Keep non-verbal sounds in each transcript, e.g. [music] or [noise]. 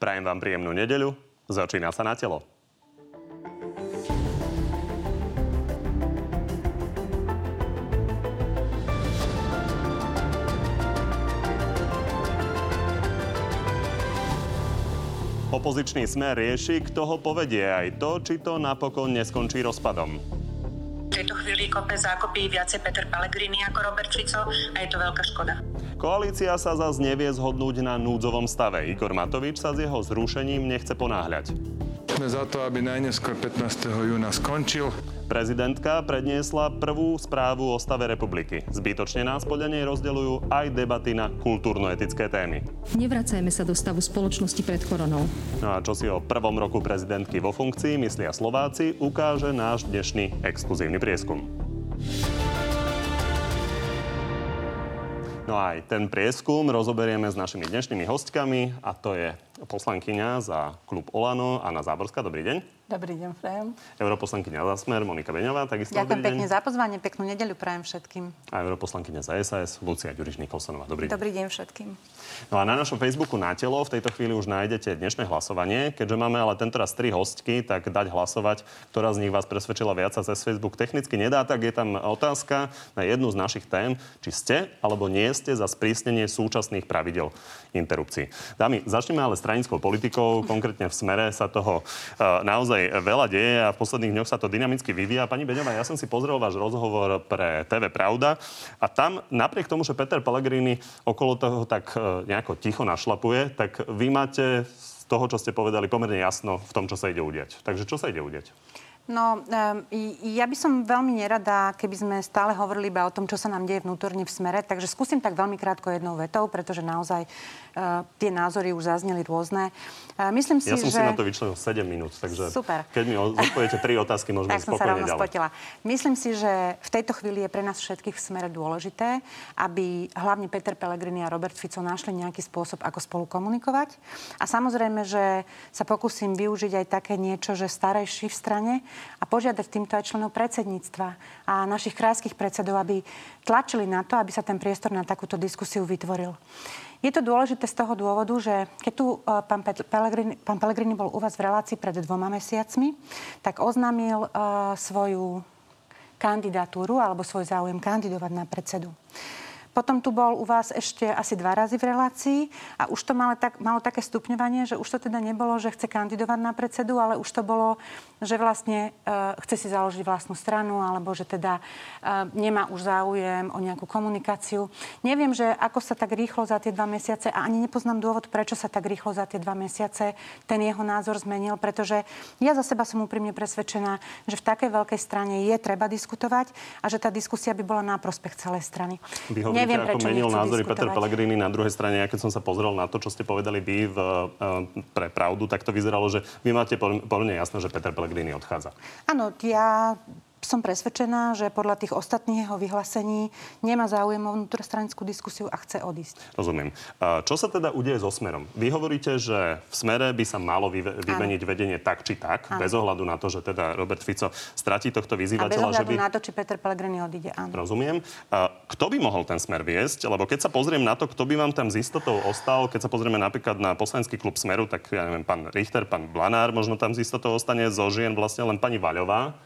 Prajem vám príjemnú nedeľu. Začína sa na telo. Opozičný smer rieši, kto ho povedie aj to, či to napokon neskončí rozpadom. V tejto chvíli kope zákopy viacej Peter Pellegrini ako Robert Fico a je to veľká škoda. Koalícia sa zase nevie zhodnúť na núdzovom stave. Igor Matovič sa s jeho zrušením nechce ponáhľať. Sme za to, aby najneskôr 15. júna skončil. Prezidentka predniesla prvú správu o stave republiky. Zbytočne nás podľa nej rozdeľujú aj debaty na kultúrno-etické témy. Nevracajme sa do stavu spoločnosti pred koronou. No a čo si o prvom roku prezidentky vo funkcii myslia Slováci, ukáže náš dnešný exkluzívny prieskum. No a aj ten prieskum rozoberieme s našimi dnešnými hostkami a to je poslankyňa za klub Olano, Anna Záborská. Dobrý deň. Dobrý deň, prajem. Europoslankyňa za Smer, Monika Beňová, takisto Ďakujem pekne deň. za pozvanie, peknú nedeľu prajem všetkým. A europoslankyňa za SAS, Lucia Ďuriš Nikolsonová. Dobrý deň. Dobrý deň všetkým. No a na našom Facebooku na telo v tejto chvíli už nájdete dnešné hlasovanie. Keďže máme ale tentoraz tri hostky, tak dať hlasovať, ktorá z nich vás presvedčila viac a cez Facebook technicky nedá, tak je tam otázka na jednu z našich tém, či ste alebo nie ste za sprísnenie súčasných pravidel interrupcií. Dámy, začneme ale stranickou politikou, konkrétne v smere sa toho uh, naozaj veľa deje a v posledných dňoch sa to dynamicky vyvíja. Pani Beňová, ja som si pozrel váš rozhovor pre TV Pravda a tam napriek tomu, že Peter Pellegrini okolo toho tak uh, nejako ticho našlapuje, tak vy máte z toho, čo ste povedali, pomerne jasno v tom, čo sa ide udiať. Takže čo sa ide udiať? No, um, ja by som veľmi nerada, keby sme stále hovorili iba o tom, čo sa nám deje vnútorne v smere, takže skúsim tak veľmi krátko jednou vetou, pretože naozaj tie názory už zazneli rôzne. Myslím si, Ja som že... si na to vyčlenil 7 minút, takže Super. keď mi odpoviete tri otázky, môžeme ísť spokojne ďalej. spotila. Myslím si, že v tejto chvíli je pre nás všetkých v smere dôležité, aby hlavne Peter Pellegrini a Robert Fico našli nejaký spôsob, ako spolu komunikovať. A samozrejme, že sa pokúsim využiť aj také niečo, že starejší v strane a požiadať týmto aj členov predsedníctva a našich krajských predsedov, aby tlačili na to, aby sa ten priestor na takúto diskusiu vytvoril. Je to dôležité z toho dôvodu, že keď tu uh, pán, Pellegrini, pán Pellegrini bol u vás v relácii pred dvoma mesiacmi, tak oznámil uh, svoju kandidatúru alebo svoj záujem kandidovať na predsedu. Potom tu bol u vás ešte asi dva razy v relácii a už to malo, tak, malo také stupňovanie, že už to teda nebolo, že chce kandidovať na predsedu, ale už to bolo, že vlastne uh, chce si založiť vlastnú stranu alebo že teda uh, nemá už záujem o nejakú komunikáciu. Neviem, že ako sa tak rýchlo za tie dva mesiace a ani nepoznám dôvod, prečo sa tak rýchlo za tie dva mesiace ten jeho názor zmenil, pretože ja za seba som úprimne presvedčená, že v takej veľkej strane je treba diskutovať a že tá diskusia by bola na prospech celej strany. Vy hovoríte, Neviem, ako menil názory Peter. Pellegrini. Na druhej strane, ja keď som sa pozrel na to, čo ste povedali vy v, e, pre pravdu, tak to vyzeralo, že vy máte pomerne jasné, že Peter Pellegrini odchádza. Áno, ja som presvedčená, že podľa tých ostatných jeho vyhlásení nemá záujem o vnútrostranickú diskusiu a chce odísť. Rozumiem. Čo sa teda udeje so Smerom? Vy hovoríte, že v Smere by sa malo vyve- vymeniť vedenie tak či tak, Áno. bez ohľadu na to, že teda Robert Fico stratí tohto A bez vyzývateľa, že ohľadu by... na to, či Peter Pellegrini odíde, áno. Rozumiem. Kto by mohol ten smer viesť? Lebo keď sa pozriem na to, kto by vám tam z istotou ostal, keď sa pozrieme napríklad na poslanecký klub Smeru, tak ja neviem, pán Richter, pán Blanár možno tam z istotou ostane, zo žien vlastne len pani Vaľová.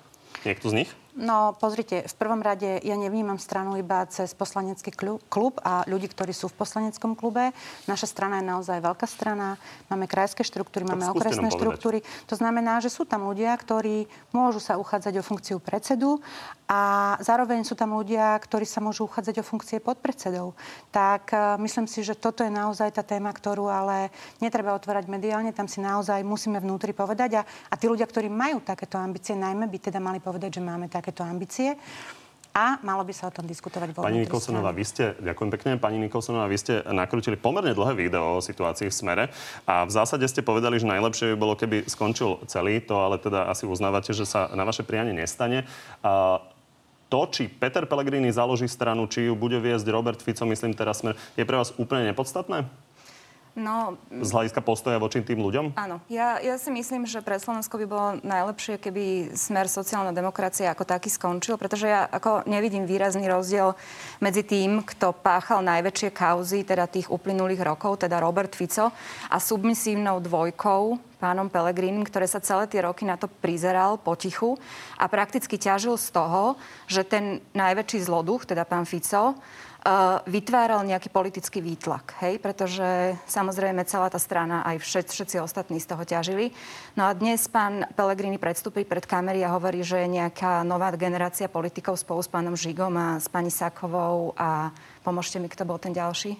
Niekto z nich? No, pozrite, v prvom rade ja nevnímam stranu iba cez poslanecký klu- klub a ľudí, ktorí sú v poslaneckom klube. Naša strana je naozaj veľká strana, máme krajské štruktúry, máme okresné štruktúry. To znamená, že sú tam ľudia, ktorí môžu sa uchádzať o funkciu predsedu a zároveň sú tam ľudia, ktorí sa môžu uchádzať o funkcie podpredsedov. Tak e, myslím si, že toto je naozaj tá téma, ktorú ale netreba otvárať mediálne, tam si naozaj musíme vnútri povedať a, a tí ľudia, ktorí majú takéto ambície, najmä by teda mali povedať, že máme takéto ambície. A malo by sa o tom diskutovať vo Pani Nikolsonová, vy ste, ďakujem pekne, pani Nikolsonová, vy ste nakrútili pomerne dlhé video o situácii v Smere a v zásade ste povedali, že najlepšie by bolo, keby skončil celý, to ale teda asi uznávate, že sa na vaše prianie nestane. A to, či Peter Pellegrini založí stranu, či ju bude viesť Robert Fico, myslím teraz Smer, je pre vás úplne nepodstatné? No, z hľadiska postoja voči tým ľuďom? Áno. Ja, ja si myslím, že pre Slovensko by bolo najlepšie, keby smer sociálna demokracia ako taký skončil, pretože ja ako nevidím výrazný rozdiel medzi tým, kto páchal najväčšie kauzy, teda tých uplynulých rokov, teda Robert Fico, a submisívnou dvojkou, pánom Pelegrínim, ktoré sa celé tie roky na to prizeral potichu a prakticky ťažil z toho, že ten najväčší zloduch, teda pán Fico, vytváral nejaký politický výtlak, hej? pretože samozrejme celá tá strana, aj všet, všetci ostatní z toho ťažili. No a dnes pán Pellegrini predstúpi pred kamery a hovorí, že je nejaká nová generácia politikov spolu s pánom Žigom a s pani Sakovou a pomôžte mi, kto bol ten ďalší?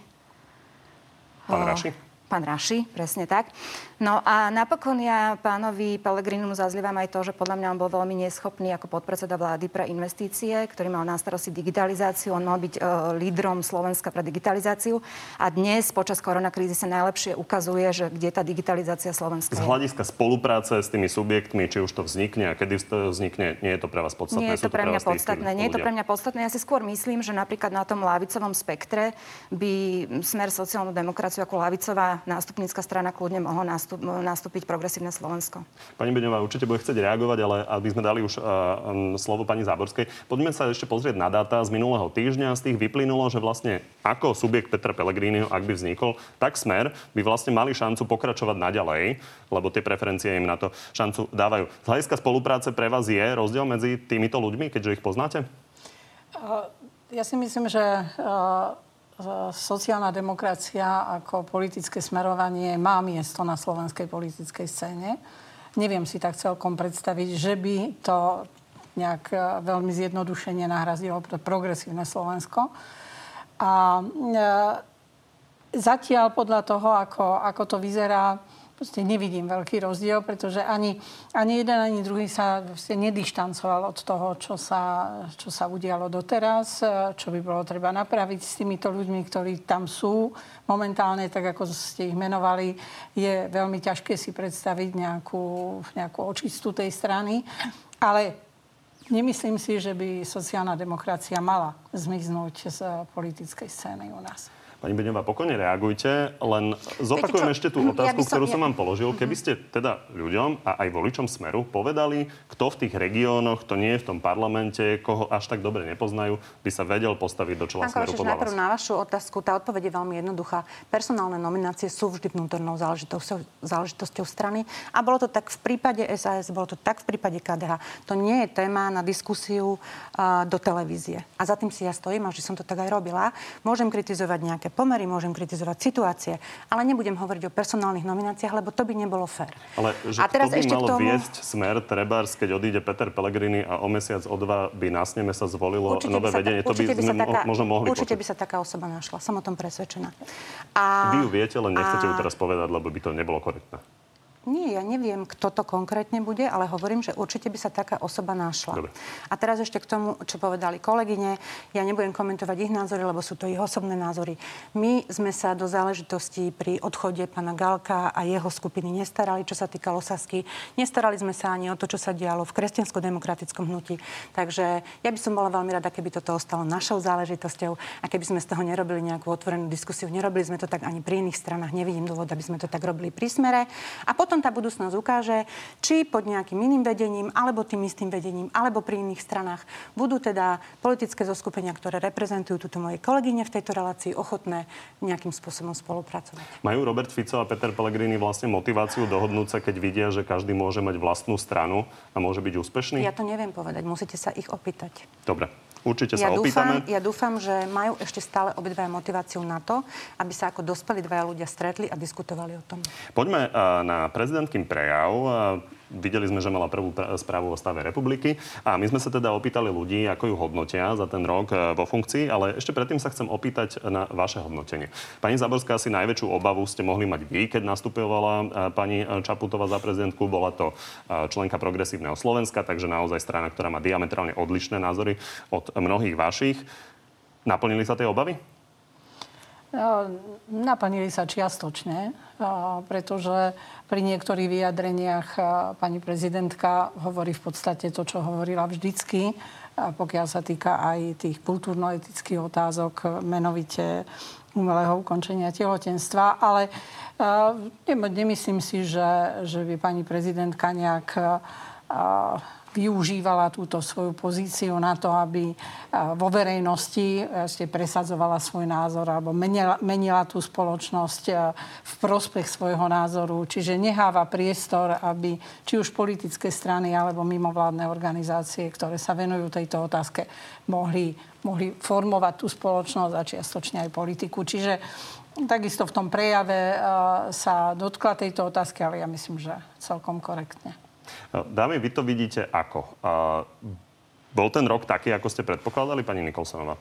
Pán Raši? Pán Raši, presne tak. No a napokon ja pánovi Pelegrinu zazlievam aj to, že podľa mňa on bol veľmi neschopný ako podpredseda vlády pre investície, ktorý mal na starosti digitalizáciu. On mal byť e, lídrom Slovenska pre digitalizáciu. A dnes počas koronakrízy sa najlepšie ukazuje, že kde tá digitalizácia Slovenska Z hľadiska spolupráce s tými subjektmi, či už to vznikne a kedy to vznikne, nie je to pre vás podstatné? Nie je to, to pre mňa podstatné. Nie je to pre mňa podstatné. Ja si skôr myslím, že napríklad na tom lavicovom spektre by smer sociálnu demokraciu ako lavicová nástupnícka strana kľudne mohla nástup nastúpiť progresívne Slovensko. Pani Beňová určite bude chcieť reagovať, ale aby sme dali už uh, um, slovo pani Záborskej, poďme sa ešte pozrieť na dáta z minulého týždňa. Z tých vyplynulo, že vlastne ako subjekt Petra Pellegrini, ak by vznikol, tak smer by vlastne mali šancu pokračovať naďalej, lebo tie preferencie im na to šancu dávajú. Z hľadiska spolupráce pre vás je rozdiel medzi týmito ľuďmi, keďže ich poznáte? Ja si myslím, že sociálna demokracia ako politické smerovanie má miesto na slovenskej politickej scéne. Neviem si tak celkom predstaviť, že by to nejak e, veľmi zjednodušene nahrazilo pre progresívne Slovensko. A e, zatiaľ podľa toho, ako, ako to vyzerá, proste nevidím veľký rozdiel, pretože ani, ani jeden, ani druhý sa nedištancoval od toho, čo sa, čo sa udialo doteraz, čo by bolo treba napraviť s týmito ľuďmi, ktorí tam sú. Momentálne, tak ako ste ich menovali, je veľmi ťažké si predstaviť nejakú, nejakú očistu tej strany. Ale nemyslím si, že by sociálna demokracia mala zmiznúť z politickej scény u nás. Pani Beňová, pokojne reagujte, len zopakujem ešte tú otázku, ja som, ktorú som vám položil. Keby ste teda ľuďom a aj voličom Smeru povedali, kto v tých regiónoch, to nie je v tom parlamente, koho až tak dobre nepoznajú, by sa vedel postaviť do čela Pán Smeru podľa vás? na vašu otázku, tá odpoveď je veľmi jednoduchá. Personálne nominácie sú vždy vnútornou záležitosťou, záležitosťou strany a bolo to tak v prípade SAS, bolo to tak v prípade KDH. To nie je téma na diskusiu uh, do televízie. A za tým si ja stojím a že som to tak aj robila. Môžem kritizovať nejaké pomery, môžem kritizovať situácie, ale nebudem hovoriť o personálnych nomináciách, lebo to by nebolo fér. Ale že a teraz by ešte malo tomu... viesť smer Trebárs, keď odíde Peter Pellegrini a o mesiac, o dva by na sneme sa zvolilo určite nové vedenie, ta, to by, by sme taká, možno mohli Určite počuť. by sa taká osoba našla, som o tom presvedčená. A, Vy ju viete, len nechcete a... ju teraz povedať, lebo by to nebolo korektné. Nie, ja neviem, kto to konkrétne bude, ale hovorím, že určite by sa taká osoba našla. Dobre. A teraz ešte k tomu, čo povedali kolegyne. Ja nebudem komentovať ich názory, lebo sú to ich osobné názory. My sme sa do záležitostí pri odchode pána Galka a jeho skupiny nestarali, čo sa týkalo Sasky. Nestarali sme sa ani o to, čo sa dialo v kresťansko-demokratickom hnutí. Takže ja by som bola veľmi rada, keby toto ostalo našou záležitosťou a keby sme z toho nerobili nejakú otvorenú diskusiu. Nerobili sme to tak ani pri iných stranách. Nevidím dôvod, aby sme to tak robili pri smere. A potom potom tá budúcnosť ukáže, či pod nejakým iným vedením, alebo tým istým vedením, alebo pri iných stranách budú teda politické zoskupenia, ktoré reprezentujú túto moje kolegyne v tejto relácii, ochotné nejakým spôsobom spolupracovať. Majú Robert Fico a Peter Pellegrini vlastne motiváciu dohodnúť sa, keď vidia, že každý môže mať vlastnú stranu a môže byť úspešný? Ja to neviem povedať, musíte sa ich opýtať. Dobre. Určite sa ja opýtame. Dúfam, ja dúfam, že majú ešte stále obidva motiváciu na to, aby sa ako dospelí dvaja ľudia stretli a diskutovali o tom. Poďme na prezidentkým prejav. Videli sme, že mala prvú správu o stave republiky a my sme sa teda opýtali ľudí, ako ju hodnotia za ten rok e, vo funkcii, ale ešte predtým sa chcem opýtať na vaše hodnotenie. Pani Zaborská, asi najväčšiu obavu ste mohli mať vy, keď nastupovala e, pani Čaputová za prezidentku. Bola to e, členka progresívneho Slovenska, takže naozaj strana, ktorá má diametrálne odlišné názory od mnohých vašich. Naplnili sa tie obavy? Naplnili sa čiastočne, pretože pri niektorých vyjadreniach pani prezidentka hovorí v podstate to, čo hovorila vždycky, pokiaľ sa týka aj tých kultúrno-etických otázok, menovite umelého ukončenia tehotenstva, ale nemyslím si, že, že by pani prezidentka nejak využívala túto svoju pozíciu na to, aby vo verejnosti ste presadzovala svoj názor alebo menila, menila tú spoločnosť v prospech svojho názoru. Čiže neháva priestor, aby či už politické strany alebo mimovládne organizácie, ktoré sa venujú tejto otázke, mohli, mohli formovať tú spoločnosť a čiastočne aj politiku. Čiže Takisto v tom prejave sa dotkla tejto otázky, ale ja myslím, že celkom korektne. Dámy, vy to vidíte ako? Bol ten rok taký, ako ste predpokladali, pani Nikolsonová?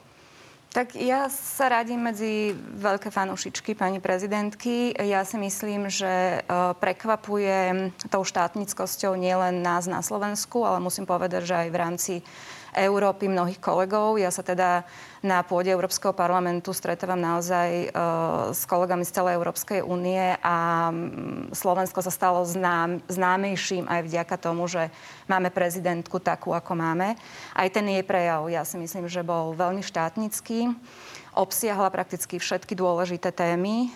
Tak ja sa radím medzi veľké fanúšičky pani prezidentky. Ja si myslím, že e, prekvapuje tou štátnickosťou nielen nás na Slovensku, ale musím povedať, že aj v rámci Európy mnohých kolegov. Ja sa teda na pôde Európskeho parlamentu stretávam naozaj uh, s kolegami z celej Európskej únie a um, Slovensko sa stalo znám, známejším aj vďaka tomu, že máme prezidentku takú, ako máme. Aj ten jej prejav, ja si myslím, že bol veľmi štátnický obsiahla prakticky všetky dôležité témy. E,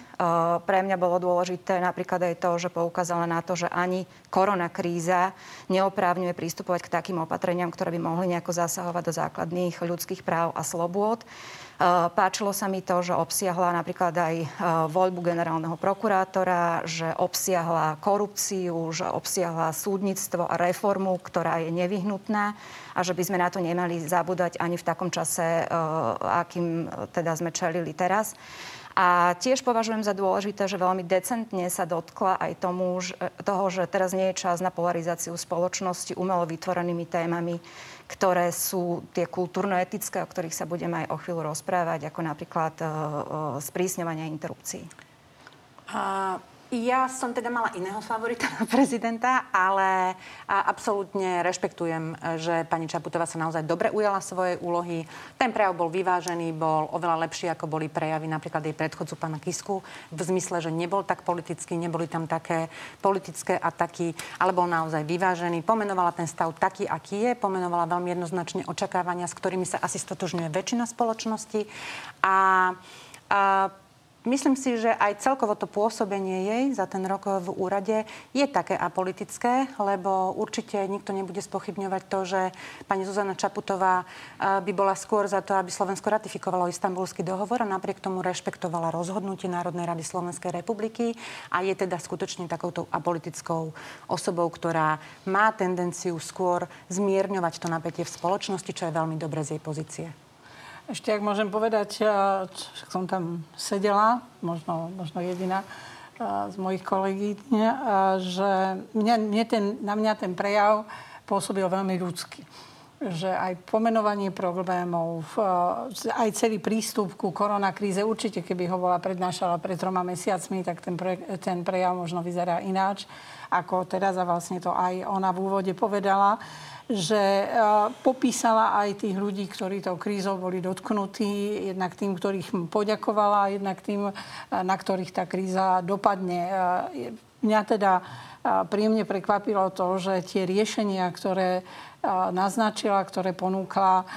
pre mňa bolo dôležité napríklad aj to, že poukázala na to, že ani korona kríza neoprávňuje prístupovať k takým opatreniam, ktoré by mohli nejako zasahovať do základných ľudských práv a slobôd. Eh, páčilo sa mi to, že obsiahla napríklad aj eh, voľbu generálneho prokurátora, že obsiahla korupciu, že obsiahla súdnictvo a reformu, ktorá je nevyhnutná a že by sme na to nemali zabúdať ani v takom čase, eh, akým teda sme čelili teraz. A tiež považujem za dôležité, že veľmi decentne sa dotkla aj tomu, že, toho, že teraz nie je čas na polarizáciu spoločnosti umelo vytvorenými témami, ktoré sú tie kultúrno-etické, o ktorých sa budeme aj o chvíľu rozprávať, ako napríklad uh, uh, sprísňovanie interrupcií. Uh... Ja som teda mala iného favorita [laughs] na prezidenta, ale absolútne rešpektujem, že pani Čaputová sa naozaj dobre ujala svojej úlohy. Ten prejav bol vyvážený, bol oveľa lepší, ako boli prejavy napríklad jej predchodcu pána Kisku, v zmysle, že nebol tak politický, neboli tam také politické ataky, ale bol naozaj vyvážený. Pomenovala ten stav taký, aký je, pomenovala veľmi jednoznačne očakávania, s ktorými sa asi stotožňuje väčšina spoločnosti. A, a Myslím si, že aj celkovo to pôsobenie jej za ten rok v úrade je také apolitické, lebo určite nikto nebude spochybňovať to, že pani Zuzana Čaputová eh, by bola skôr za to, aby Slovensko ratifikovalo istambulský dohovor a napriek tomu rešpektovala rozhodnutie Národnej rady Slovenskej republiky a je teda skutočne takouto apolitickou osobou, ktorá má tendenciu skôr zmierňovať to napätie v spoločnosti, čo je veľmi dobre z jej pozície. Ešte, ak môžem povedať, som tam sedela, možno, možno jediná z mojich kolegí, že mňa, mne ten, na mňa ten prejav pôsobil veľmi ľudský že aj pomenovanie problémov, aj celý prístup ku koronakríze, určite keby ho bola prednášala pred troma mesiacmi, tak ten, pre, ten prejav možno vyzerá ináč, ako teraz a vlastne to aj ona v úvode povedala že e, popísala aj tých ľudí, ktorí tou krízou boli dotknutí, jednak tým, ktorých poďakovala, jednak tým, e, na ktorých tá kríza dopadne. E, mňa teda príjemne prekvapilo to, že tie riešenia, ktoré naznačila, ktoré ponúkla,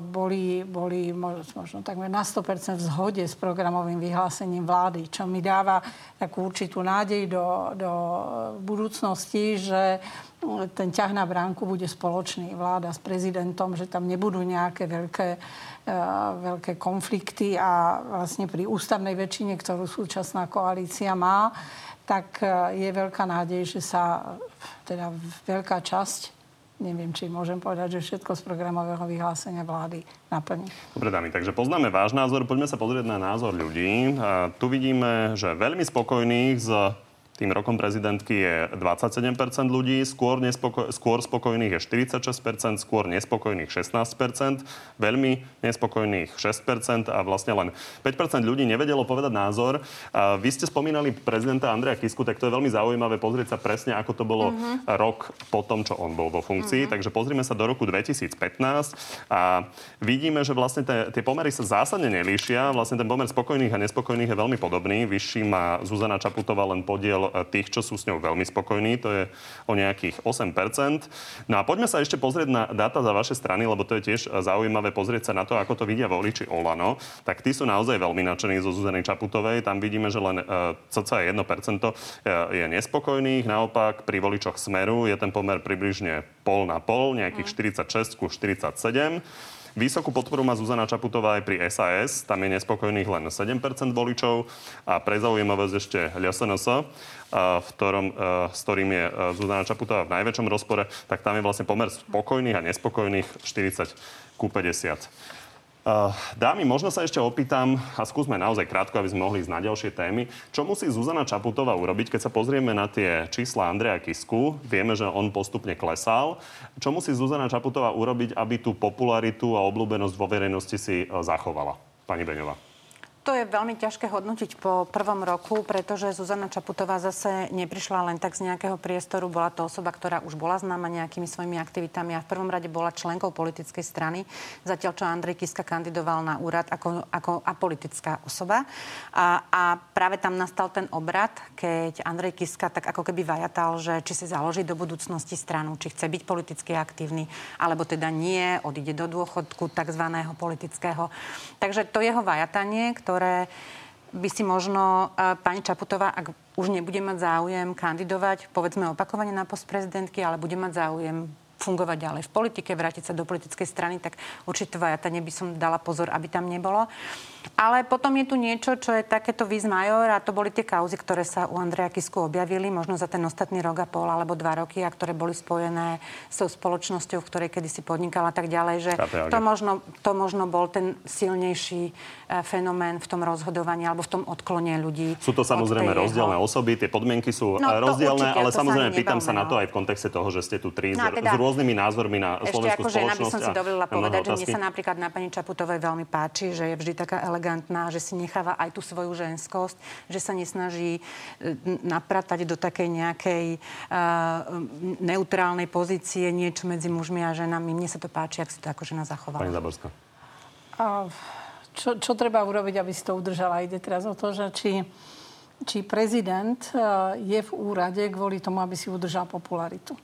boli, boli možno takmer na 100% v zhode s programovým vyhlásením vlády, čo mi dáva takú určitú nádej do, do budúcnosti, že ten ťah na bránku bude spoločný vláda s prezidentom, že tam nebudú nejaké veľké, veľké konflikty a vlastne pri ústavnej väčšine, ktorú súčasná koalícia má, tak je veľká nádej, že sa teda veľká časť neviem, či môžem povedať, že všetko z programového vyhlásenia vlády naplní. Dobre, dámy, takže poznáme váš názor, poďme sa pozrieť na názor ľudí. A tu vidíme, že veľmi spokojných z tým rokom prezidentky je 27% ľudí, skôr, nespoko- skôr spokojných je 46%, skôr nespokojných 16%, veľmi nespokojných 6% a vlastne len 5% ľudí nevedelo povedať názor. A vy ste spomínali prezidenta Andreja Kisku, tak to je veľmi zaujímavé pozrieť sa presne, ako to bolo uh-huh. rok po tom, čo on bol vo funkcii. Uh-huh. Takže pozrime sa do roku 2015 a vidíme, že vlastne tie, tie pomery sa zásadne nelíšia. Vlastne ten pomer spokojných a nespokojných je veľmi podobný. Vyšší má Zuzana Čaputová len podiel tých, čo sú s ňou veľmi spokojní, to je o nejakých 8%. No a poďme sa ešte pozrieť na dáta za vaše strany, lebo to je tiež zaujímavé pozrieť sa na to, ako to vidia voliči Olano. Tak tí sú naozaj veľmi nadšení zo Zuzany Čaputovej. Tam vidíme, že len cca 1% je nespokojných. Naopak pri voličoch Smeru je ten pomer približne pol na pol, nejakých 46 ku 47. Vysokú podporu má Zuzana Čaputová aj pri SAS. Tam je nespokojných len 7% voličov. A pre zaujímavosť ešte LSNS, v ktorom, s ktorým je Zuzana Čaputová v najväčšom rozpore, tak tam je vlastne pomer spokojných a nespokojných 40 ku 50. Dámy, možno sa ešte opýtam a skúsme naozaj krátko, aby sme mohli ísť na ďalšie témy. Čo musí Zuzana Čaputová urobiť, keď sa pozrieme na tie čísla Andreja Kisku? Vieme, že on postupne klesal. Čo musí Zuzana Čaputová urobiť, aby tú popularitu a obľúbenosť vo verejnosti si e, zachovala? Pani Beňová. To je veľmi ťažké hodnotiť po prvom roku, pretože Zuzana Čaputová zase neprišla len tak z nejakého priestoru. Bola to osoba, ktorá už bola známa nejakými svojimi aktivitami a v prvom rade bola členkou politickej strany, zatiaľ čo Andrej Kiska kandidoval na úrad ako, ako apolitická osoba. A, a práve tam nastal ten obrad, keď Andrej Kiska tak ako keby vajatal, že či si založí do budúcnosti stranu, či chce byť politicky aktívny, alebo teda nie, odíde do dôchodku tzv. politického. Takže to jeho vajatanie, ktoré by si možno e, pani Čaputová, ak už nebude mať záujem kandidovať, povedzme opakovane na post prezidentky, ale bude mať záujem fungovať ďalej v politike, vrátiť sa do politickej strany, tak určite Vajata by som dala pozor, aby tam nebolo. Ale potom je tu niečo, čo je takéto vis major a to boli tie kauzy, ktoré sa u Andreja Kisku objavili, možno za ten ostatný rok a pol alebo dva roky a ktoré boli spojené s tou spoločnosťou, v ktorej kedysi podnikala a tak ďalej, že to možno, to možno bol ten silnejší fenomén v tom rozhodovaní alebo v tom odklone ľudí. Sú to samozrejme rozdielne jeho... osoby, tie podmienky sú no, rozdielne, určite, ale samozrejme pýtam sa na to no. aj v kontexte toho, že ste tu tri no, teda, s rôznymi názormi na slovenskú ako spoločnosť. Ešte by som si dovolila povedať, že mne sa napríklad na pani Čaputovej veľmi páči, že je vždy taká elegantná, že si necháva aj tú svoju ženskosť, že sa nesnaží e, napratať do takej nejakej uh, neutrálnej pozície niečo medzi mužmi a ženami. Mne sa to páči, ak si to ako žena zachovala. Pani Zaborská. Uh, čo, čo treba urobiť, aby si to udržala? Ide teraz o to, že či, či prezident uh, je v úrade kvôli tomu, aby si udržal popularitu.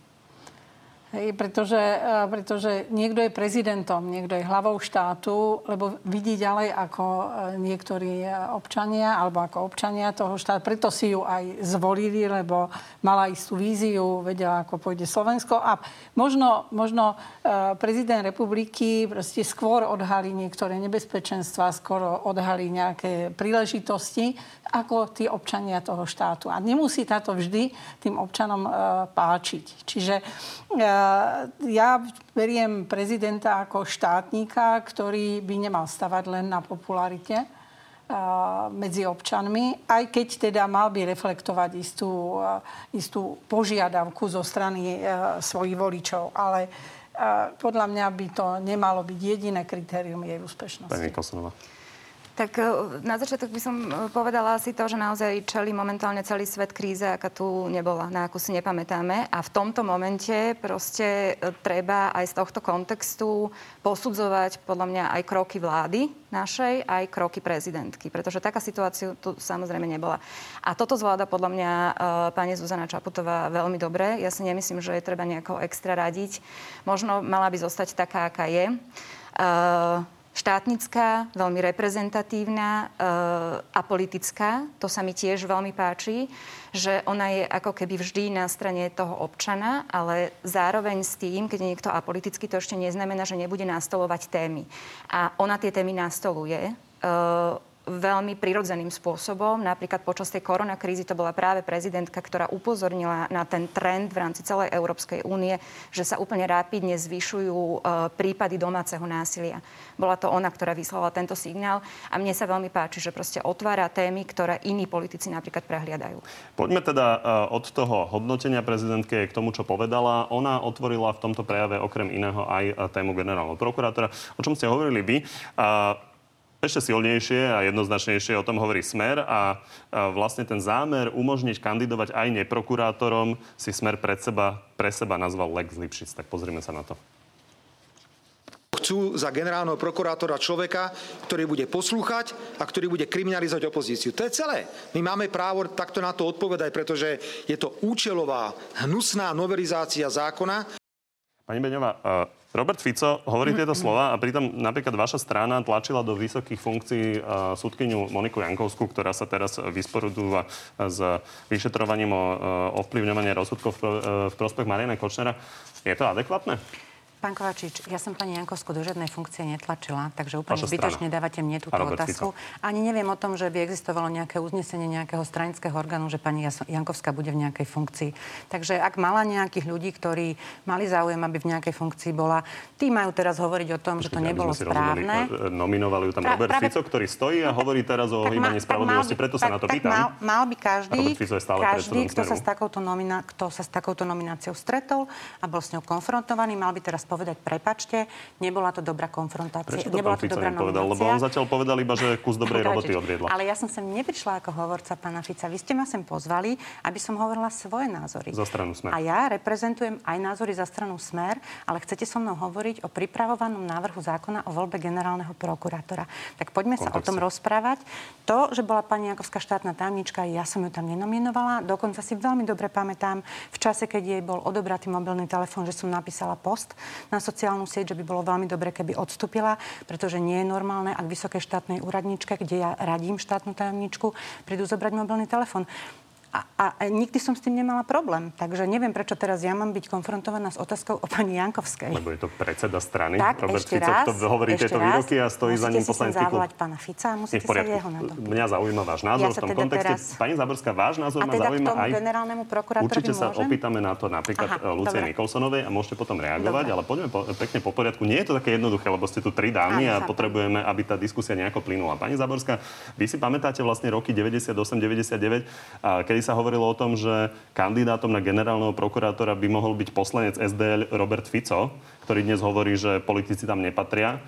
Hej, pretože, e, pretože niekto je prezidentom, niekto je hlavou štátu, lebo vidí ďalej ako e, niektorí občania, alebo ako občania toho štátu. Preto si ju aj zvolili, lebo mala istú víziu, vedela, ako pôjde Slovensko. A možno, možno e, prezident republiky proste skôr odhalí niektoré nebezpečenstva, skôr odhalí nejaké príležitosti, ako tí občania toho štátu. A nemusí táto vždy tým občanom páčiť. Čiže ja beriem prezidenta ako štátnika, ktorý by nemal stavať len na popularite medzi občanmi, aj keď teda mal by reflektovať istú, istú požiadavku zo strany svojich voličov. Ale podľa mňa by to nemalo byť jediné kritérium jej úspešnosti. Pani Kosonová. Tak e, na začiatok by som e, povedala si to, že naozaj čeli momentálne celý svet kríze, aká tu nebola, na akú si nepamätáme. A v tomto momente proste e, treba aj z tohto kontextu posudzovať podľa mňa aj kroky vlády našej, aj kroky prezidentky. Pretože taká situácia tu samozrejme nebola. A toto zvláda podľa mňa pani Zuzana Čaputová veľmi dobre. Ja si nemyslím, že je treba nejako extra radiť. Možno mala by zostať taká, aká je. Uh, štátnická, veľmi reprezentatívna e, a politická. To sa mi tiež veľmi páči, že ona je ako keby vždy na strane toho občana, ale zároveň s tým, keď je niekto apolitický, to ešte neznamená, že nebude nastolovať témy. A ona tie témy nastoluje. E, veľmi prirodzeným spôsobom. Napríklad počas tej koronakrízy to bola práve prezidentka, ktorá upozornila na ten trend v rámci celej Európskej únie, že sa úplne rápidne zvyšujú e, prípady domáceho násilia. Bola to ona, ktorá vyslala tento signál a mne sa veľmi páči, že proste otvára témy, ktoré iní politici napríklad prehliadajú. Poďme teda e, od toho hodnotenia prezidentke k tomu, čo povedala. Ona otvorila v tomto prejave okrem iného aj e, tému generálneho prokurátora, o čom ste hovorili vy. Ešte silnejšie a jednoznačnejšie o tom hovorí Smer a, a vlastne ten zámer umožniť kandidovať aj neprokurátorom si Smer pred seba, pre seba nazval Lex Lipšic. Tak pozrime sa na to chcú za generálneho prokurátora človeka, ktorý bude poslúchať a ktorý bude kriminalizovať opozíciu. To je celé. My máme právo takto na to odpovedať, pretože je to účelová, hnusná novelizácia zákona. Pani Beňová, uh... Robert Fico hovorí tieto slova a pritom napríklad vaša strana tlačila do vysokých funkcií uh, súdkyňu Moniku Jankovskú, ktorá sa teraz vysporudúva s vyšetrovaním o uh, ovplyvňovanie rozsudkov v, uh, v prospech Mariana Kočnera. Je to adekvátne? Pán Kovačič, ja som pani Jankovskú do žiadnej funkcie netlačila, takže úplne zbytočne dávate mne túto otázku. Ani neviem o tom, že by existovalo nejaké uznesenie nejakého stranického orgánu, že pani Jankovská bude v nejakej funkcii. Takže ak mala nejakých ľudí, ktorí mali záujem, aby v nejakej funkcii bola, tí majú teraz hovoriť o tom, Počkej, že to nebolo správne. Rozumeli, nominovali ju tam pra, Robert práve, Fico, ktorý stojí a hovorí teraz o hýbaní spravodlivosti, preto sa tak, na to pýtam. Mal, mal by každý, každý kto, sa s takouto nomina, kto sa s takouto nomináciou stretol a bol s ňou konfrontovaný, mal by teraz povedať, prepačte, nebola to dobrá konfrontácia. Prečo to nebola to dobrá povedal? Lebo on zatiaľ povedal iba, že kus dobrej roboty odviedla. Ale ja som sem neprišla ako hovorca pána Fica. Vy ste ma sem pozvali, aby som hovorila svoje názory. Za stranu Smer. A ja reprezentujem aj názory za stranu Smer, ale chcete so mnou hovoriť o pripravovanom návrhu zákona o voľbe generálneho prokurátora. Tak poďme sa o tom rozprávať. To, že bola pani Jakovská štátna tajomnička, ja som ju tam nenominovala. Dokonca si veľmi dobre pamätám v čase, keď jej bol odobratý mobilný telefón, že som napísala post na sociálnu sieť, že by bolo veľmi dobre, keby odstúpila, pretože nie je normálne, ak vysokej štátnej úradničke, kde ja radím štátnu tajomničku, prídu zobrať mobilný telefón. A, a nikdy som s tým nemala problém. Takže neviem, prečo teraz ja mám byť konfrontovaná s otázkou o pani Jankovskej. Lebo je to predseda strany. Tak, Robert ešte Fico, raz, kto hovorí tieto výroky a stojí za ním poslanecký klub. zavolať pána Fica a musíte sa jeho na to. Mňa zaujíma váš názor ja v tom teda kontexte. Teraz... Pani Záborská, váš názor a teda ma zaujíma aj... generálnemu prokurátorovi Určite sa môžem? opýtame na to napríklad Aha, Lucie Nikolsonovej a môžete potom reagovať, dobre. ale poďme po, pekne po poriadku. Nie je to také jednoduché, lebo ste tu tri dámy a potrebujeme, aby tá diskusia nejako plynula. Pani Záborská, vy si pamätáte vlastne roky 98-99, kedy sa hovorilo o tom, že kandidátom na generálneho prokurátora by mohol byť poslanec SDL Robert Fico, ktorý dnes hovorí, že politici tam nepatria.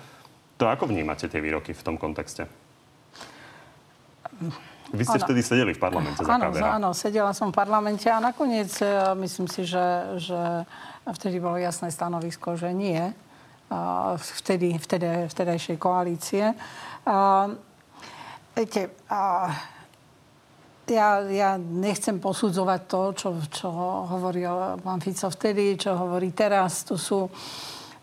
To ako vnímate tie výroky v tom kontexte? Vy ste ano. vtedy sedeli v parlamente za áno, Áno, sedela som v parlamente a nakoniec uh, myslím si, že, že vtedy bolo jasné stanovisko, že nie. Uh, vtedy, vtedy, vtedajšej koalície. Viete, ja, ja nechcem posudzovať to, čo, čo hovoril pán Fico vtedy, čo hovorí teraz. To sú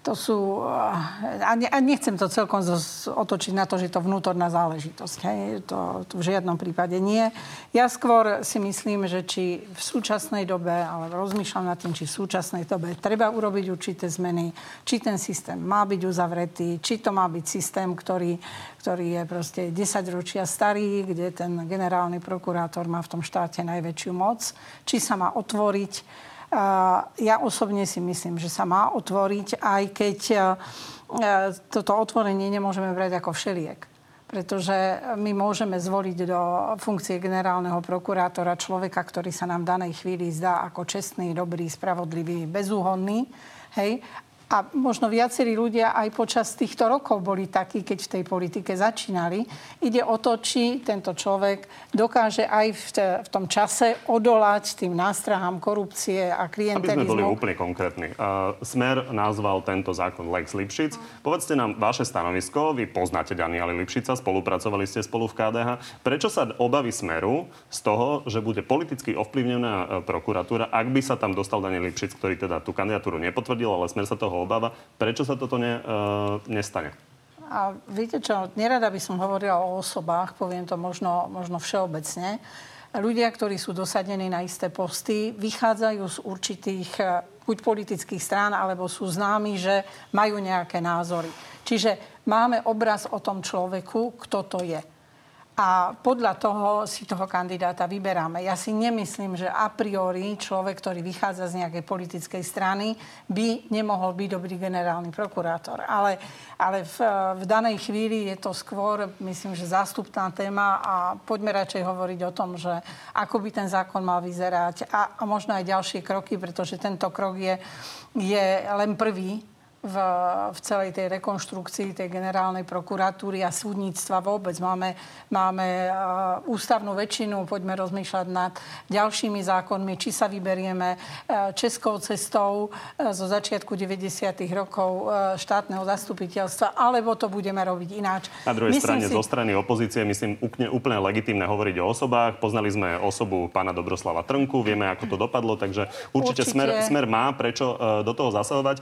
to sú... A, ne, a nechcem to celkom otočiť na to, že to vnútorná záležitosť. Hej? To, to v žiadnom prípade nie. Ja skôr si myslím, že či v súčasnej dobe, ale rozmýšľam nad tým, či v súčasnej dobe treba urobiť určité zmeny, či ten systém má byť uzavretý, či to má byť systém, ktorý, ktorý je proste 10 ročia starý, kde ten generálny prokurátor má v tom štáte najväčšiu moc, či sa má otvoriť ja osobne si myslím, že sa má otvoriť, aj keď e, toto otvorenie nemôžeme brať ako všeliek. Pretože my môžeme zvoliť do funkcie generálneho prokurátora človeka, ktorý sa nám v danej chvíli zdá ako čestný, dobrý, spravodlivý, bezúhonný. Hej? A možno viacerí ľudia aj počas týchto rokov boli takí, keď v tej politike začínali. Ide o to, či tento človek dokáže aj v, te, v tom čase odolať tým nástrahám korupcie a klientelizmu. Aby sme boli úplne konkrétni. Uh, Smer nazval tento zákon Lex Lipšic. Povedzte nám vaše stanovisko. Vy poznáte Daniela Lipšica, spolupracovali ste spolu v KDH. Prečo sa obavy Smeru z toho, že bude politicky ovplyvnená e, prokuratúra, ak by sa tam dostal Daniel Lipšic, ktorý teda tú kandidatúru nepotvrdil, ale Smer sa toho toho obáva. Prečo sa toto ne, uh, nestane? A viete čo, nerada by som hovorila o osobách, poviem to možno, možno všeobecne. Ľudia, ktorí sú dosadení na isté posty, vychádzajú z určitých e, buď politických strán, alebo sú známi, že majú nejaké názory. Čiže máme obraz o tom človeku, kto to je a podľa toho si toho kandidáta vyberáme. Ja si nemyslím, že a priori človek, ktorý vychádza z nejakej politickej strany, by nemohol byť dobrý generálny prokurátor. Ale, ale v, v danej chvíli je to skôr, myslím, že zástupná téma a poďme radšej hovoriť o tom, že ako by ten zákon mal vyzerať a, a možno aj ďalšie kroky, pretože tento krok je, je len prvý v v, celej tej rekonštrukcii tej generálnej prokuratúry a súdnictva vôbec. Máme, máme uh, ústavnú väčšinu, poďme rozmýšľať nad ďalšími zákonmi, či sa vyberieme uh, českou cestou uh, zo začiatku 90. rokov štátneho zastupiteľstva, alebo to budeme robiť ináč. Na druhej myslím strane, si... zo strany opozície, myslím, úplne, úplne legitimné hovoriť o osobách. Poznali sme osobu pána Dobroslava Trnku, vieme, ako to dopadlo, takže určite, určite. Smer, smer má prečo do toho zasahovať.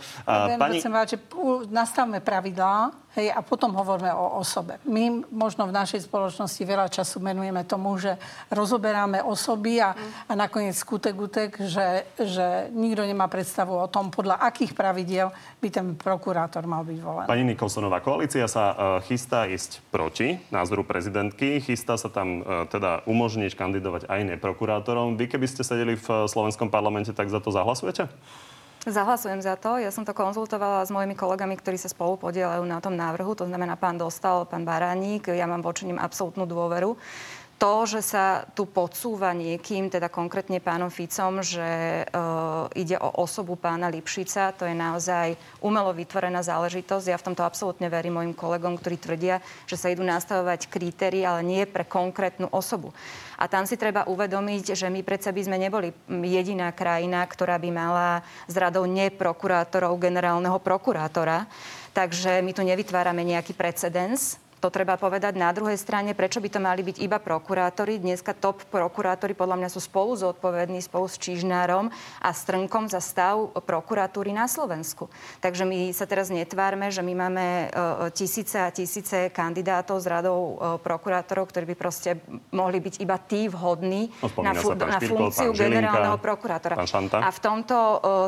Pani... Chcem že nastavme pravidlá, Hej, a potom hovoríme o osobe. My možno v našej spoločnosti veľa času menujeme tomu, že rozoberáme osoby a, a nakoniec skutek utek, že, že nikto nemá predstavu o tom, podľa akých pravidiel by ten prokurátor mal byť volený. Pani Nikolsonová, koalícia sa uh, chystá ísť proti názoru prezidentky. Chystá sa tam uh, teda umožniť kandidovať aj neprokurátorom. Vy keby ste sedeli v slovenskom parlamente, tak za to zahlasujete? Zahlasujem za to. Ja som to konzultovala s mojimi kolegami, ktorí sa spolu podielajú na tom návrhu. To znamená pán Dostal, pán Baránik. Ja mám voči nim absolútnu dôveru to, že sa tu podsúva niekým, teda konkrétne pánom Ficom, že e, ide o osobu pána Lipšica, to je naozaj umelo vytvorená záležitosť. Ja v tomto absolútne verím mojim kolegom, ktorí tvrdia, že sa idú nastavovať kritérii, ale nie pre konkrétnu osobu. A tam si treba uvedomiť, že my predsa by sme neboli jediná krajina, ktorá by mala z radou neprokurátorov generálneho prokurátora. Takže my tu nevytvárame nejaký precedens. To treba povedať. Na druhej strane, prečo by to mali byť iba prokurátori? Dneska top prokurátori podľa mňa sú spolu zodpovední spolu s Čižnárom a Strnkom za stav prokuratúry na Slovensku. Takže my sa teraz netvárme, že my máme uh, tisíce a tisíce kandidátov z radou uh, prokurátorov, ktorí by proste mohli byť iba tí vhodní no, na, fu- na funkciu generálneho prokurátora. A v tomto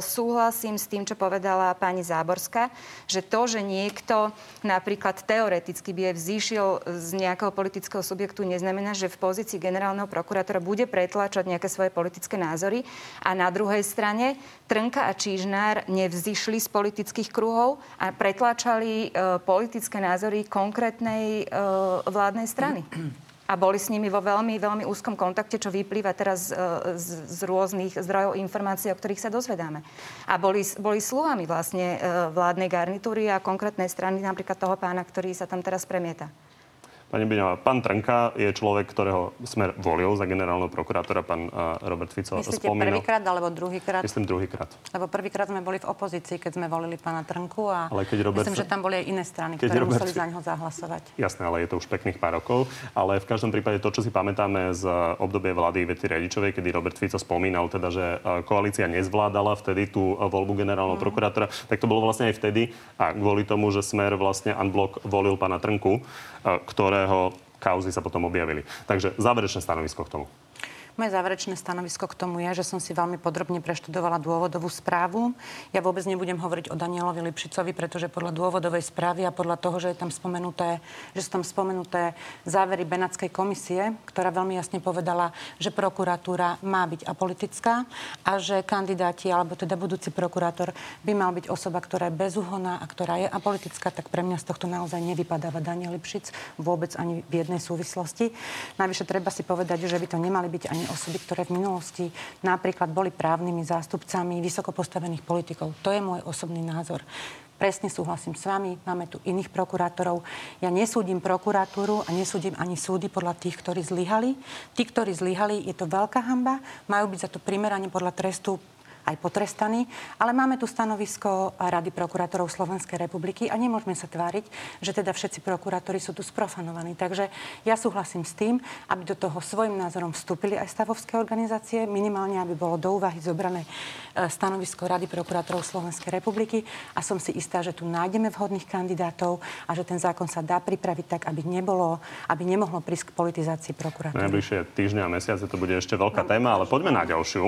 súhlasím s tým, čo povedala pani Záborská, že to, že niekto napríklad teoreticky by je vzýšiel z nejakého politického subjektu, neznamená, že v pozícii generálneho prokurátora bude pretlačať nejaké svoje politické názory. A na druhej strane Trnka a Čížnár nevzýšli z politických kruhov a pretlačali e, politické názory konkrétnej e, vládnej strany [clears throat] a boli s nimi vo veľmi, veľmi úzkom kontakte, čo vyplýva teraz e, z, z rôznych zdrojov informácií, o ktorých sa dozvedáme. A boli, boli sluhami vlastne e, vládnej garnitúry a konkrétnej strany, napríklad toho pána, ktorý sa tam teraz premieta. Pani Biňová, pán Trnka je človek, ktorého smer volil za generálneho prokurátora, pán Robert Fico Myslíte spomínal. prvýkrát alebo druhýkrát? Myslím druhýkrát. Lebo prvýkrát sme boli v opozícii, keď sme volili pána Trnku a ale keď Robert myslím, že tam boli aj iné strany, ktoré Robert... museli za neho zahlasovať. Jasné, ale je to už pekných pár rokov. Ale v každom prípade to, čo si pamätáme z obdobie vlády Ivety Radičovej, kedy Robert Fico spomínal, teda, že koalícia nezvládala vtedy tú voľbu generálneho mm. prokurátora, tak to bolo vlastne aj vtedy a kvôli tomu, že smer vlastne unblock volil pána Trnku, ktoré ktorého kauzy sa potom objavili. Takže záverečné stanovisko k tomu. Moje záverečné stanovisko k tomu je, že som si veľmi podrobne preštudovala dôvodovú správu. Ja vôbec nebudem hovoriť o Danielovi Lipšicovi, pretože podľa dôvodovej správy a podľa toho, že, je tam spomenuté, že sú tam spomenuté závery Benátskej komisie, ktorá veľmi jasne povedala, že prokuratúra má byť apolitická a že kandidáti, alebo teda budúci prokurátor by mal byť osoba, ktorá je bezúhonná a ktorá je apolitická, tak pre mňa z tohto naozaj nevypadáva Daniel Lipšic vôbec ani v jednej súvislosti. Najvyššie treba si povedať, že by to nemali byť ani osoby, ktoré v minulosti napríklad boli právnymi zástupcami vysoko postavených politikov. To je môj osobný názor. Presne súhlasím s vami, máme tu iných prokurátorov. Ja nesúdim prokuratúru a nesúdim ani súdy podľa tých, ktorí zlyhali. Tí, ktorí zlyhali, je to veľká hamba, majú byť za to primerane podľa trestu aj potrestaní. Ale máme tu stanovisko Rady prokurátorov Slovenskej republiky a nemôžeme sa tváriť, že teda všetci prokurátori sú tu sprofanovaní. Takže ja súhlasím s tým, aby do toho svojim názorom vstúpili aj stavovské organizácie, minimálne aby bolo do úvahy zobrané e, stanovisko Rady prokurátorov Slovenskej republiky a som si istá, že tu nájdeme vhodných kandidátov a že ten zákon sa dá pripraviť tak, aby nebolo, aby nemohlo prísť k politizácii prokurátorov. Najbližšie týždne a mesiace to bude ešte veľká no. téma, ale poďme na ďalšiu.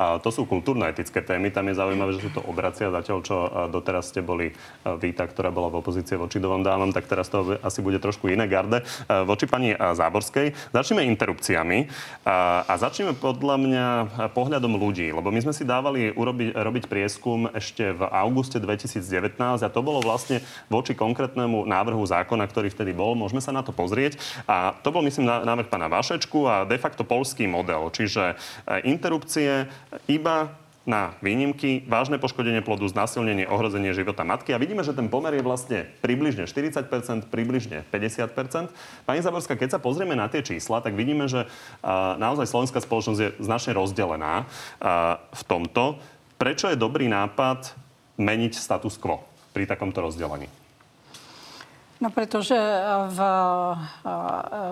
A to sú kultúrne etické témy. Tam je zaujímavé, že sú to obracia. Zatiaľ, čo doteraz ste boli víta, ktorá bola v opozícii voči dvom dámam, tak teraz to asi bude trošku iné garde. Voči pani Záborskej. Začneme interrupciami a začneme podľa mňa pohľadom ľudí, lebo my sme si dávali urobiť, robiť prieskum ešte v auguste 2019 a to bolo vlastne voči konkrétnemu návrhu zákona, ktorý vtedy bol. Môžeme sa na to pozrieť. A to bol, myslím, návrh pána Vašečku a de facto polský model, čiže interrupcie iba na výnimky, vážne poškodenie plodu, znásilnenie, ohrozenie života matky. A vidíme, že ten pomer je vlastne približne 40%, približne 50%. Pani Zaborská, keď sa pozrieme na tie čísla, tak vidíme, že naozaj slovenská spoločnosť je značne rozdelená v tomto. Prečo je dobrý nápad meniť status quo pri takomto rozdelení? No pretože v,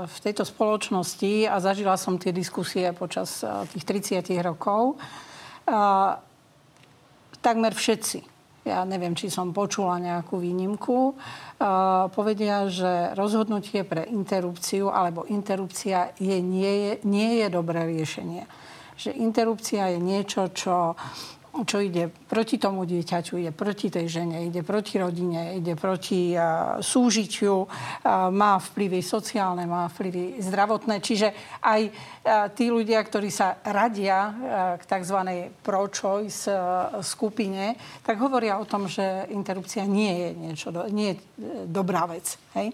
v tejto spoločnosti, a zažila som tie diskusie počas tých 30 rokov, a, takmer všetci, ja neviem, či som počula nejakú výnimku, a, povedia, že rozhodnutie pre interrupciu alebo interrupcia je, nie, je, nie je dobré riešenie. Že interrupcia je niečo, čo čo ide proti tomu dieťaťu, ide proti tej žene, ide proti rodine, ide proti uh, súžitiu, uh, má vplyvy sociálne, má vplyvy zdravotné. Čiže aj tí ľudia, ktorí sa radia k tzv. pro-choice uh, skupine, tak hovoria o tom, že interrupcia nie je niečo, nie je dobrá vec. Hej?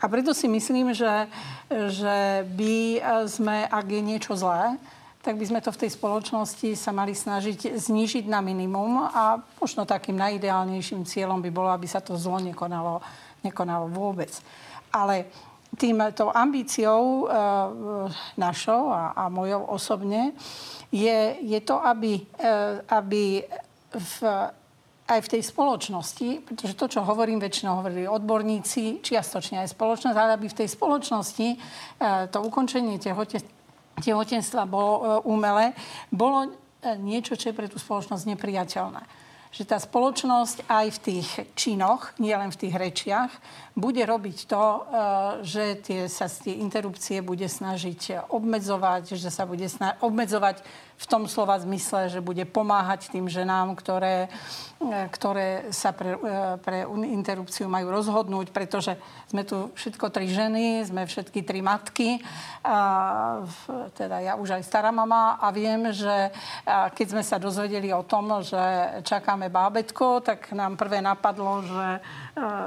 A preto si myslím, že, že by sme, ak je niečo zlé, tak by sme to v tej spoločnosti sa mali snažiť znížiť na minimum a možno takým najideálnejším cieľom by bolo, aby sa to zlo nekonalo, nekonalo vôbec. Ale tým, ambíciou e, našou a, a mojou osobne je, je to, aby, e, aby v, aj v tej spoločnosti, pretože to, čo hovorím, väčšinou hovorili odborníci, čiastočne aj spoločnosť, ale aby v tej spoločnosti e, to ukončenie tehotenstva tehotenstva bolo e, umelé, bolo e, niečo, čo je pre tú spoločnosť nepriateľné. Že tá spoločnosť aj v tých činoch, nielen v tých rečiach, bude robiť to, e, že tie, sa tie interrupcie bude snažiť obmedzovať, že sa bude snažiť obmedzovať v tom slova zmysle, že bude pomáhať tým ženám, ktoré, e, ktoré sa pre, e, pre interrupciu majú rozhodnúť, pretože sme tu všetko tri ženy, sme všetky tri matky. A, teda ja už aj stará mama a viem, že keď sme sa dozvedeli o tom, že čakáme bábetko, tak nám prvé napadlo, že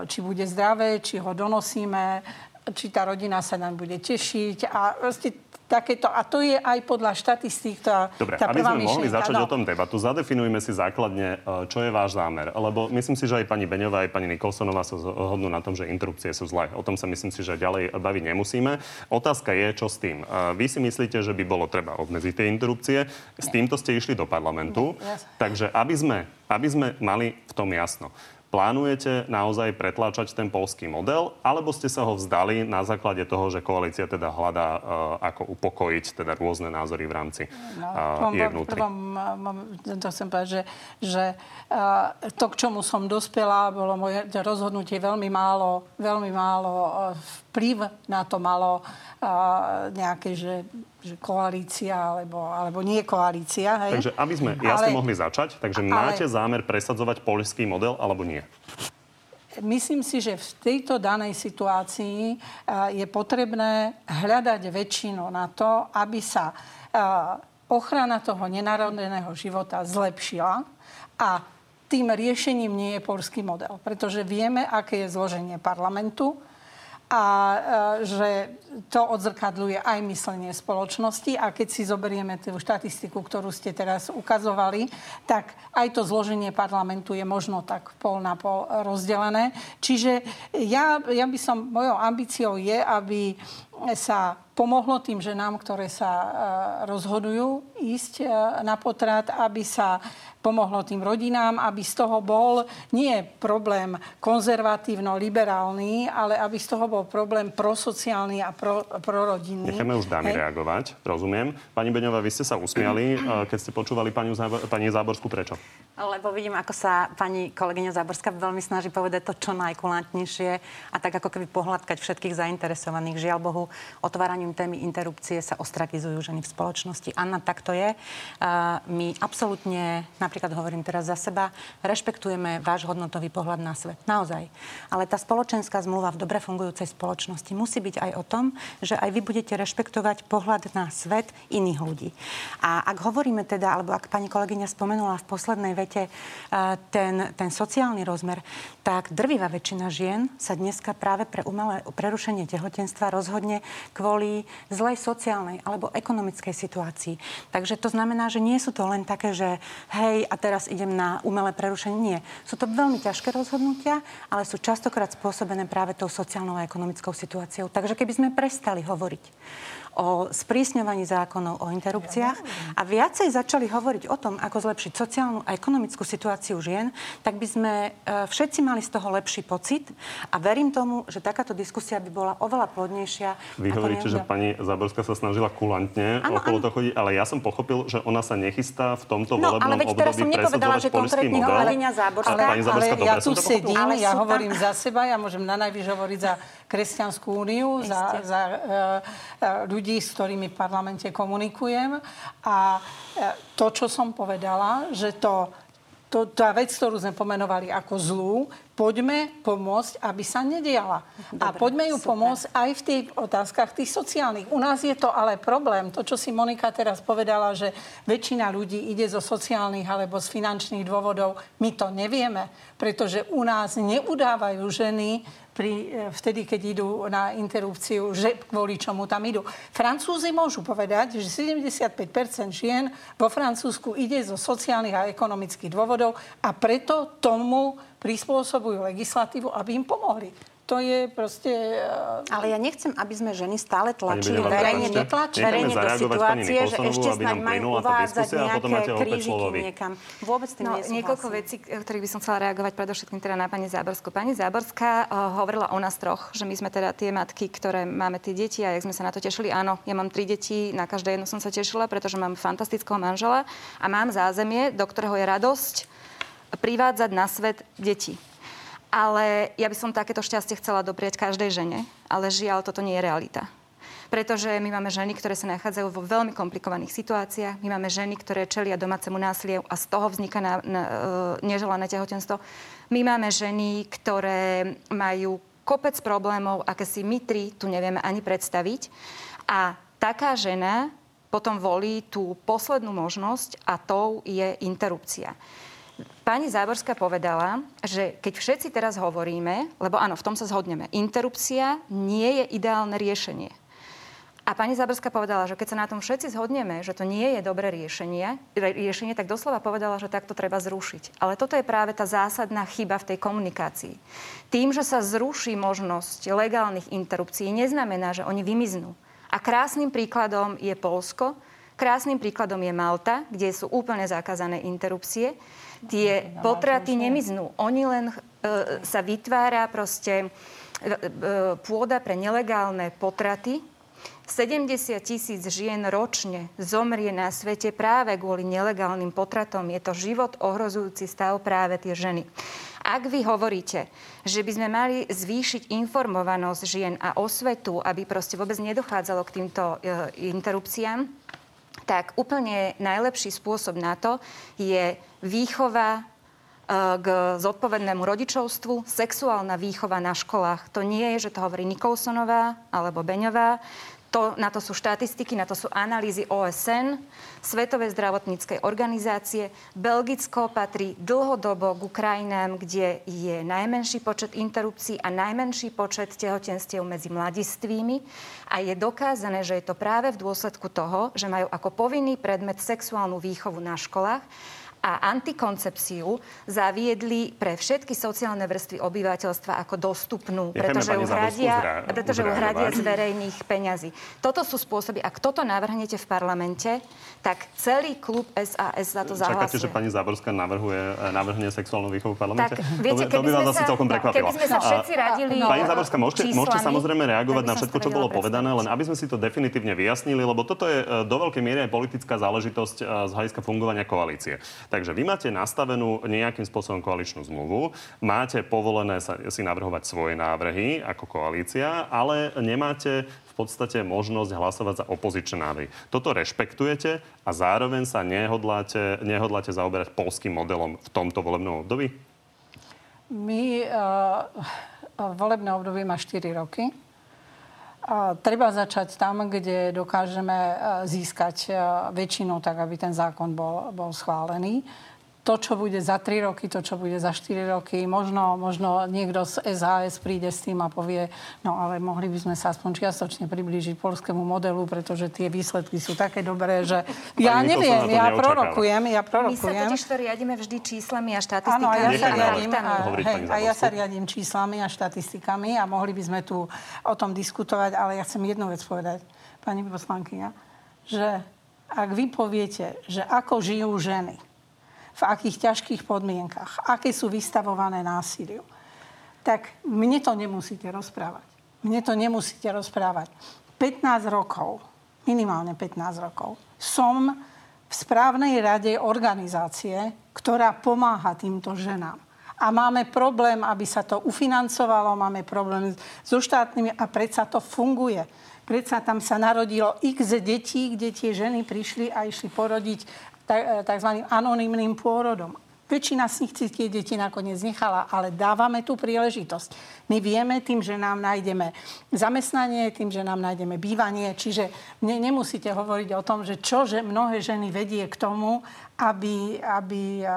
či bude zdravé, či ho donosíme, či tá rodina sa nám bude tešiť. A proste takéto. A to je aj podľa štatistík tá, Dobre, tá aby prvá sme mohli začať no. o tom debatu, zadefinujme si základne, e, čo je váš zámer. Lebo myslím si, že aj pani Beňová, aj pani Nikolsonová sa zhodnú na tom, že interrupcie sú zlé. O tom sa myslím si, že ďalej baviť nemusíme. Otázka je, čo s tým. E, vy si myslíte, že by bolo treba obmedziť tie interrupcie. S týmto ste išli do parlamentu. Takže aby sme, aby sme mali v tom jasno. Plánujete naozaj pretláčať ten polský model, alebo ste sa ho vzdali na základe toho, že koalícia teda hľadá, uh, ako upokojiť teda rôzne názory v rámci uh, no, jej vnútri? Prvom, to chcem povedať, že, že uh, to, k čomu som dospela, bolo moje rozhodnutie veľmi málo, veľmi málo vplyv na to malo uh, nejaké, že že koalícia alebo, alebo nie koalícia. Hej? Takže aby sme jasne ale, mohli začať, takže ale, máte zámer presadzovať poľský model alebo nie? Myslím si, že v tejto danej situácii je potrebné hľadať väčšinu na to, aby sa ochrana toho nenarodeného života zlepšila a tým riešením nie je polský model, pretože vieme, aké je zloženie parlamentu a že to odzrkadľuje aj myslenie spoločnosti a keď si zoberieme tú štatistiku, ktorú ste teraz ukazovali, tak aj to zloženie parlamentu je možno tak pol na pol rozdelené. Čiže ja, ja by som, mojou ambíciou je, aby sa pomohlo tým ženám, ktoré sa e, rozhodujú ísť e, na potrat, aby sa pomohlo tým rodinám, aby z toho bol nie problém konzervatívno-liberálny, ale aby z toho bol problém prosociálny a pro, prorodinný. Necháme už dámy Hej. reagovať, rozumiem. Pani Beňová, vy ste sa usmiali, e, keď ste počúvali pani, pani Záborskú. Prečo? Lebo vidím, ako sa pani kolegyňa Záborská veľmi snaží povedať to čo najkulantnejšie a tak ako keby pohľadkať všetkých zainteresovaných. Žiaľ Bohu, otváraním témy interrupcie sa ostrakizujú ženy v spoločnosti. Anna, tak to je. My absolútne, napríklad hovorím teraz za seba, rešpektujeme váš hodnotový pohľad na svet. Naozaj. Ale tá spoločenská zmluva v dobre fungujúcej spoločnosti musí byť aj o tom, že aj vy budete rešpektovať pohľad na svet iných ľudí. A ak hovoríme teda, alebo ak pani kolegyňa spomenula v poslednej vete ten, ten sociálny rozmer, tak drvivá väčšina žien sa dneska práve pre umelé prerušenie tehotenstva rozhodne kvôli zlej sociálnej alebo ekonomickej situácii. Takže to znamená, že nie sú to len také, že hej, a teraz idem na umelé prerušenie. Nie. Sú to veľmi ťažké rozhodnutia, ale sú častokrát spôsobené práve tou sociálnou a ekonomickou situáciou. Takže keby sme prestali hovoriť o sprísňovaní zákonov o interrupciách a viacej začali hovoriť o tom, ako zlepšiť sociálnu a ekonomickú situáciu žien, tak by sme e, všetci mali z toho lepší pocit a verím tomu, že takáto diskusia by bola oveľa plodnejšia. Vy hovoríte, že pani Záborská sa snažila kulantne ano, okolo ano. toho chodiť, ale ja som pochopil, že ona sa nechystá v tomto no, volebnom ale období som nepovedala, že konkrétne kolegyňa Záborská. Ale, pani Záborská, ale ja tu sedím, ale ja hovorím tam... za seba, ja môžem na najvyš hovoriť za Kresťanskú úniu, za, za uh, ľudí, ľudí, s ktorými v parlamente komunikujem. A e, to, čo som povedala, že to, to, tá vec, ktorú sme pomenovali ako zlú, poďme pomôcť, aby sa nediala. Dobre, a poďme ju super. pomôcť aj v tých otázkach tých sociálnych. U nás je to ale problém. To, čo si Monika teraz povedala, že väčšina ľudí ide zo sociálnych alebo z finančných dôvodov, my to nevieme, pretože u nás neudávajú ženy pri, e, vtedy, keď idú na interrupciu, že kvôli čomu tam idú. Francúzi môžu povedať, že 75% žien vo Francúzsku ide zo sociálnych a ekonomických dôvodov a preto tomu prispôsobujú legislatívu, aby im pomohli to je proste... Uh... Ale ja nechcem, aby sme ženy stále tlačili, verejne netlačili verejne do situácie, že ešte snáď majú uvádzať nejaké krížiky niekam. Vôbec tým no, Niekoľko vecí, ktorých by som chcela reagovať predovšetkým teda na pani Záborskú. Pani Záborská uh, hovorila o nás troch, že my sme teda tie matky, ktoré máme tie deti a jak sme sa na to tešili. Áno, ja mám tri deti, na každé jedno som sa tešila, pretože mám fantastického manžela a mám zázemie, do ktorého je radosť privádzať na svet deti. Ale ja by som takéto šťastie chcela doprieť každej žene, ale žiaľ, toto nie je realita. Pretože my máme ženy, ktoré sa nachádzajú vo veľmi komplikovaných situáciách. My máme ženy, ktoré čelia domácemu násiliu a z toho vzniká na, na, e, neželané tehotenstvo. My máme ženy, ktoré majú kopec problémov, aké si my tri tu nevieme ani predstaviť. A taká žena potom volí tú poslednú možnosť a tou je interrupcia. Pani Záborská povedala, že keď všetci teraz hovoríme, lebo áno, v tom sa zhodneme, interrupcia nie je ideálne riešenie. A pani Záborská povedala, že keď sa na tom všetci zhodneme, že to nie je dobré riešenie, riešenie, tak doslova povedala, že takto treba zrušiť. Ale toto je práve tá zásadná chyba v tej komunikácii. Tým, že sa zruší možnosť legálnych interrupcií, neznamená, že oni vymiznú. A krásnym príkladom je Polsko, krásnym príkladom je Malta, kde sú úplne zakázané interrupcie tie potraty nemiznú. Oni len e, sa vytvára proste e, e, pôda pre nelegálne potraty. 70 tisíc žien ročne zomrie na svete práve kvôli nelegálnym potratom. Je to život ohrozujúci stav práve tie ženy. Ak vy hovoríte, že by sme mali zvýšiť informovanosť žien a osvetu, aby proste vôbec nedochádzalo k týmto e, interrupciám, tak úplne najlepší spôsob na to je výchova e, k zodpovednému rodičovstvu, sexuálna výchova na školách. To nie je, že to hovorí Nikolsonová alebo Beňová. To, na to sú štatistiky, na to sú analýzy OSN, Svetovej zdravotníckej organizácie. Belgicko patrí dlhodobo k krajinám, kde je najmenší počet interrupcií a najmenší počet tehotenstiev medzi mladistvými. A je dokázané, že je to práve v dôsledku toho, že majú ako povinný predmet sexuálnu výchovu na školách a antikoncepciu zaviedli pre všetky sociálne vrstvy obyvateľstva ako dostupnú, pretože ju hradia, pretože ju hradia z verejných peňazí. Toto sú spôsoby, ak toto navrhnete v parlamente, tak celý klub SAS za to zahlasuje. Čakáte, že pani Záborská navrhuje, navrhne sexuálnu výchovu v parlamente? Tak, viete, to by, to by vás asi celkom prekvapilo. Keby sme sa všetci radili no, Pani Záborská, môžete, číslami, môžete samozrejme reagovať na všetko, čo bolo povedané, len aby sme si to definitívne vyjasnili, lebo toto je eh, do veľkej miery aj politická záležitosť eh, z hľadiska fungovania koalície. Takže vy máte nastavenú nejakým spôsobom koaličnú zmluvu, máte povolené sa, si navrhovať svoje návrhy ako koalícia, ale nemáte v podstate možnosť hlasovať za opozičné návrhy. Toto rešpektujete a zároveň sa nehodláte, nehodláte zaoberať polským modelom v tomto volebnom období? My uh, volebné obdobie má 4 roky. Treba začať tam, kde dokážeme e, získať e, väčšinu, tak aby ten zákon bol, bol schválený. To, čo bude za 3 roky, to, čo bude za 4 roky. Možno, možno niekto z SAS príde s tým a povie, no ale mohli by sme sa aspoň čiastočne priblížiť polskému modelu, pretože tie výsledky sú také dobré, že ja Pani neviem, ja neočakáva. prorokujem, ja My sa prorokujem. totiž to riadíme vždy číslami a Áno, a štatistikami. ja sa riadím, a, hej, a ja sa riadím číslami a štatistikami a mohli by sme tu o tom diskutovať, ale ja chcem jednu vec povedať, pani poslankyňa, že ak vy poviete, že ako žijú ženy, v akých ťažkých podmienkach, aké sú vystavované násiliu, tak mne to nemusíte rozprávať. Mne to nemusíte rozprávať. 15 rokov, minimálne 15 rokov, som v správnej rade organizácie, ktorá pomáha týmto ženám. A máme problém, aby sa to ufinancovalo, máme problém so štátnymi a predsa to funguje. Predsa tam sa narodilo x detí, kde tie ženy prišli a išli porodiť tzv. anonymným pôrodom. Väčšina z nich si tie deti nakoniec nechala, ale dávame tú príležitosť. My vieme tým, že nám nájdeme zamestnanie, tým, že nám nájdeme bývanie, čiže mne nemusíte hovoriť o tom, že čo že mnohé ženy vedie k tomu, aby, aby a,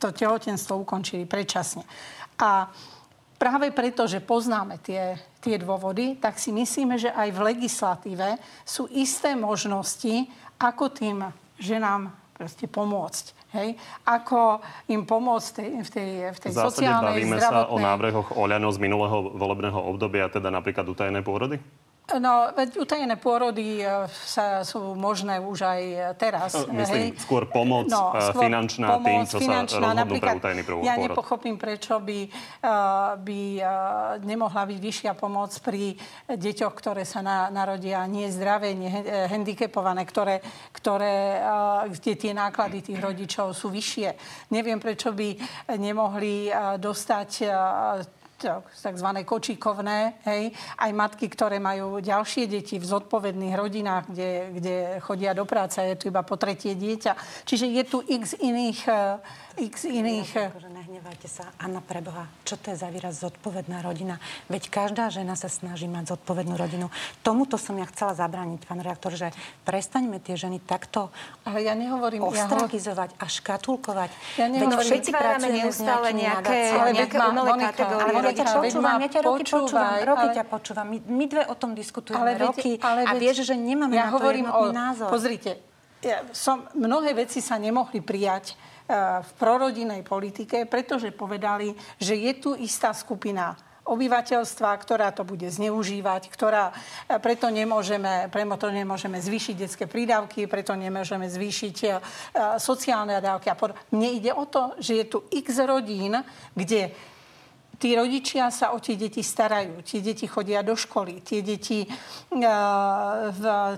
to tehotenstvo ukončili predčasne. A práve preto, že poznáme tie, tie dôvody, tak si myslíme, že aj v legislatíve sú isté možnosti, ako tým ženám proste pomôcť. Hej? Ako im pomôcť tej, v tej, v tej V sociálnej, bavíme zdravotnej... sa o návrhoch Oľano z minulého volebného obdobia, teda napríklad utajené pôrody? No, veď utajené pôrody e, sa, sú možné už aj teraz. No, myslím, hej. skôr pomoc, e, finančná tým, čo sa rozhodnú pre utajený prv- Ja pôrod. nepochopím, prečo by, uh, by nemohla byť vyššia pomoc pri deťoch, ktoré sa na, narodia nie zdravé, nie handicapované, ktoré, ktoré, kde tie náklady tých rodičov sú vyššie. Neviem, prečo by nemohli dostať tzv. kočíkovné, hej, aj matky, ktoré majú ďalšie deti v zodpovedných rodinách, kde, kde chodia do práce, je tu iba po tretie dieťa. Čiže je tu x iných, eh, x iných nehnevajte sa. Anna, preboha, čo to je za výraz zodpovedná rodina? Veď každá žena sa snaží mať zodpovednú rodinu. Tomuto som ja chcela zabrániť, pán reaktor, že prestaňme tie ženy takto Ale ja nehovorím... Ja ho... ostrakizovať a škatulkovať. Ja Veď nehovorím- všetci Vytvárame pracujeme neustále nejaké-. Ale nejaké veď umelé kategórie Ale ja ťa veď počúvam, ja ťa roky počúvam, roky ťa počúvam. My, my dve o tom diskutujeme roky ale a veď- vieš, že nemáme na to jednotný názor. Pozrite, som, mnohé veci sa nemohli prijať v prorodinnej politike, pretože povedali, že je tu istá skupina obyvateľstva, ktorá to bude zneužívať, ktorá eh, preto nemôžeme, preto nemôžeme zvýšiť detské prídavky, preto nemôžeme zvýšiť eh, sociálne dávky a pod... Mne ide o to, že je tu x rodín, kde tí rodičia sa o tie deti starajú, tie deti chodia do školy, tie deti,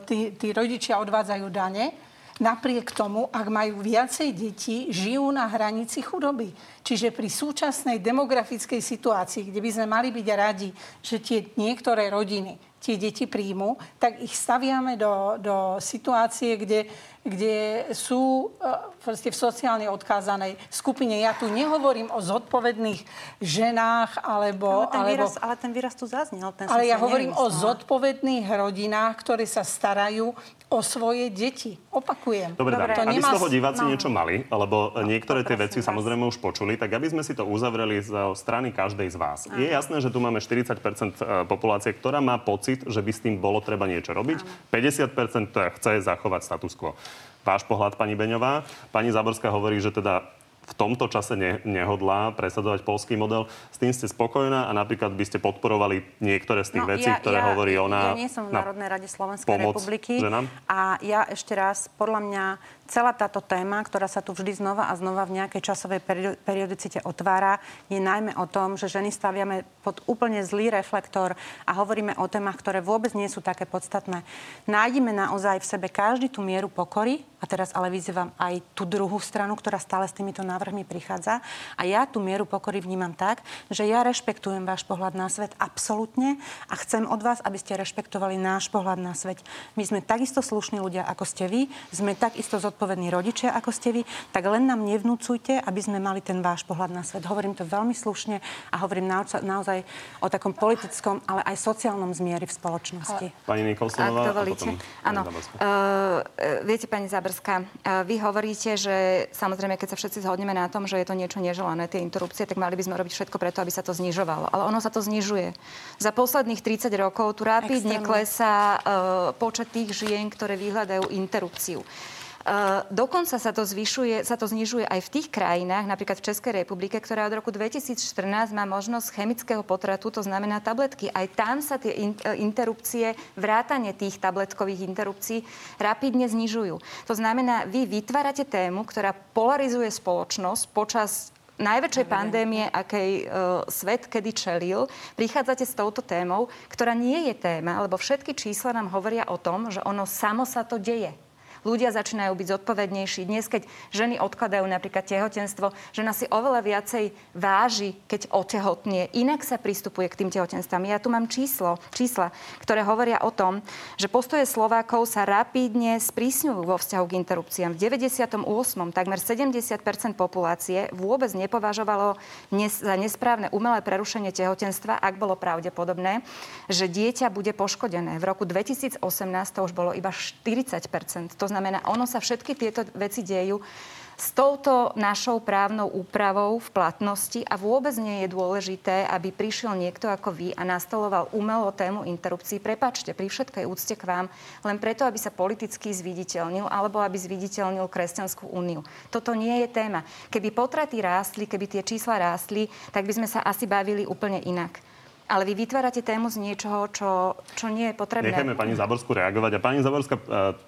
tí, tí rodičia odvádzajú dane. Napriek tomu, ak majú viacej detí, žijú na hranici chudoby. Čiže pri súčasnej demografickej situácii, kde by sme mali byť radi, že tie niektoré rodiny tie deti príjmu, tak ich staviame do, do situácie, kde, kde sú uh, proste v sociálne odkázanej skupine. Ja tu nehovorím o zodpovedných ženách alebo... Ale ten, alebo výraz, ale ten výraz tu zaznel. Ten ale ja hovorím o nevymyslela. zodpovedných rodinách, ktoré sa starajú o svoje deti. Opakujem. Dobre, Dobre, Dobre aby nemá z toho diváci no. niečo mali, lebo niektoré tie veci vás. samozrejme už počuli, tak aby sme si to uzavreli zo strany každej z vás. Je jasné, že tu máme 40% populácie, ktorá má pocit, že by s tým bolo treba niečo robiť. 50% chce zachovať status quo. Váš pohľad, pani Beňová. Pani Záborská hovorí, že teda v tomto čase ne, nehodlá presadzovať polský model. S tým ste spokojná a napríklad by ste podporovali niektoré z tých vecí, ktoré hovorí ona. No, Ja nie som v Národnej rade Slovenskej republiky. ženám? A ja ešte raz, podľa mňa, celá táto téma, ktorá sa tu vždy znova a znova v nejakej časovej perio- periodicite otvára, je najmä o tom, že ženy staviame pod úplne zlý reflektor a hovoríme o témach, ktoré vôbec nie sú také podstatné. Nájdime naozaj v sebe každý tú mieru pokory, a teraz ale vyzývam aj tú druhú stranu, ktorá stále s týmito návrhmi návrhmi prichádza. A ja tú mieru pokory vnímam tak, že ja rešpektujem váš pohľad na svet absolútne a chcem od vás, aby ste rešpektovali náš pohľad na svet. My sme takisto slušní ľudia, ako ste vy, sme takisto zodpovední rodičia, ako ste vy, tak len nám nevnúcujte, aby sme mali ten váš pohľad na svet. Hovorím to veľmi slušne a hovorím naozaj, naozaj o takom politickom, ale aj sociálnom zmieri v spoločnosti. Pani Nikolsonová Ak dovolíte. Áno. Uh, viete, pani Záborská, uh, vy hovoríte, že samozrejme, keď sa všetci zhodneme na tom, že je to niečo neželané, tie interrupcie, tak mali by sme robiť všetko preto, aby sa to znižovalo. Ale ono sa to znižuje. Za posledných 30 rokov tu rapidne klesá uh, počet tých žien, ktoré vyhľadajú interrupciu. Uh, dokonca sa to, zvyšuje, sa to znižuje aj v tých krajinách, napríklad v Českej republike, ktorá od roku 2014 má možnosť chemického potratu, to znamená tabletky. Aj tam sa tie in, uh, interrupcie, vrátanie tých tabletkových interrupcií rapidne znižujú. To znamená, vy vytvárate tému, ktorá polarizuje spoločnosť počas najväčšej pandémie, akej uh, svet kedy čelil, prichádzate s touto témou, ktorá nie je téma, lebo všetky čísla nám hovoria o tom, že ono samo sa to deje ľudia začínajú byť zodpovednejší. Dnes, keď ženy odkladajú napríklad tehotenstvo, žena si oveľa viacej váži, keď otehotnie. Inak sa pristupuje k tým tehotenstvám. Ja tu mám číslo, čísla, ktoré hovoria o tom, že postoje Slovákov sa rapídne sprísňujú vo vzťahu k interrupciám. V 98. takmer 70% populácie vôbec nepovažovalo za nesprávne umelé prerušenie tehotenstva, ak bolo pravdepodobné, že dieťa bude poškodené. V roku 2018 to už bolo iba 40 To znamená, ono sa všetky tieto veci dejú s touto našou právnou úpravou v platnosti a vôbec nie je dôležité, aby prišiel niekto ako vy a nastoloval umelo tému interrupcií. Prepačte, pri všetkej úcte k vám, len preto, aby sa politicky zviditeľnil alebo aby zviditeľnil Kresťanskú úniu. Toto nie je téma. Keby potraty rástli, keby tie čísla rástli, tak by sme sa asi bavili úplne inak ale vy vytvárate tému z niečoho, čo, čo nie je potrebné. Nechajme pani Zaborsku reagovať. A pani Zaborská, e,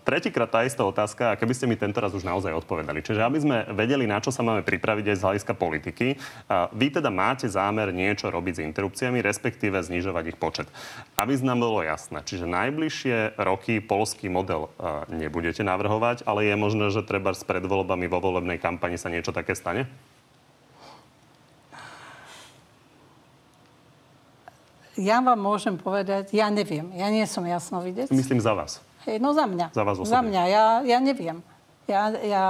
tretíkrát tá istá otázka, a keby ste mi tento raz už naozaj odpovedali. Čiže aby sme vedeli, na čo sa máme pripraviť aj z hľadiska politiky, vy teda máte zámer niečo robiť s interrupciami, respektíve znižovať ich počet. Aby nám bolo jasné, čiže najbližšie roky polský model e, nebudete navrhovať, ale je možné, že treba s predvoľbami vo volebnej kampani sa niečo také stane? Ja vám môžem povedať, ja neviem. Ja nie som jasnovidec. Myslím za vás. Hej, no za mňa. Za vás osobne. Za mňa. Ja, ja neviem. Ja, ja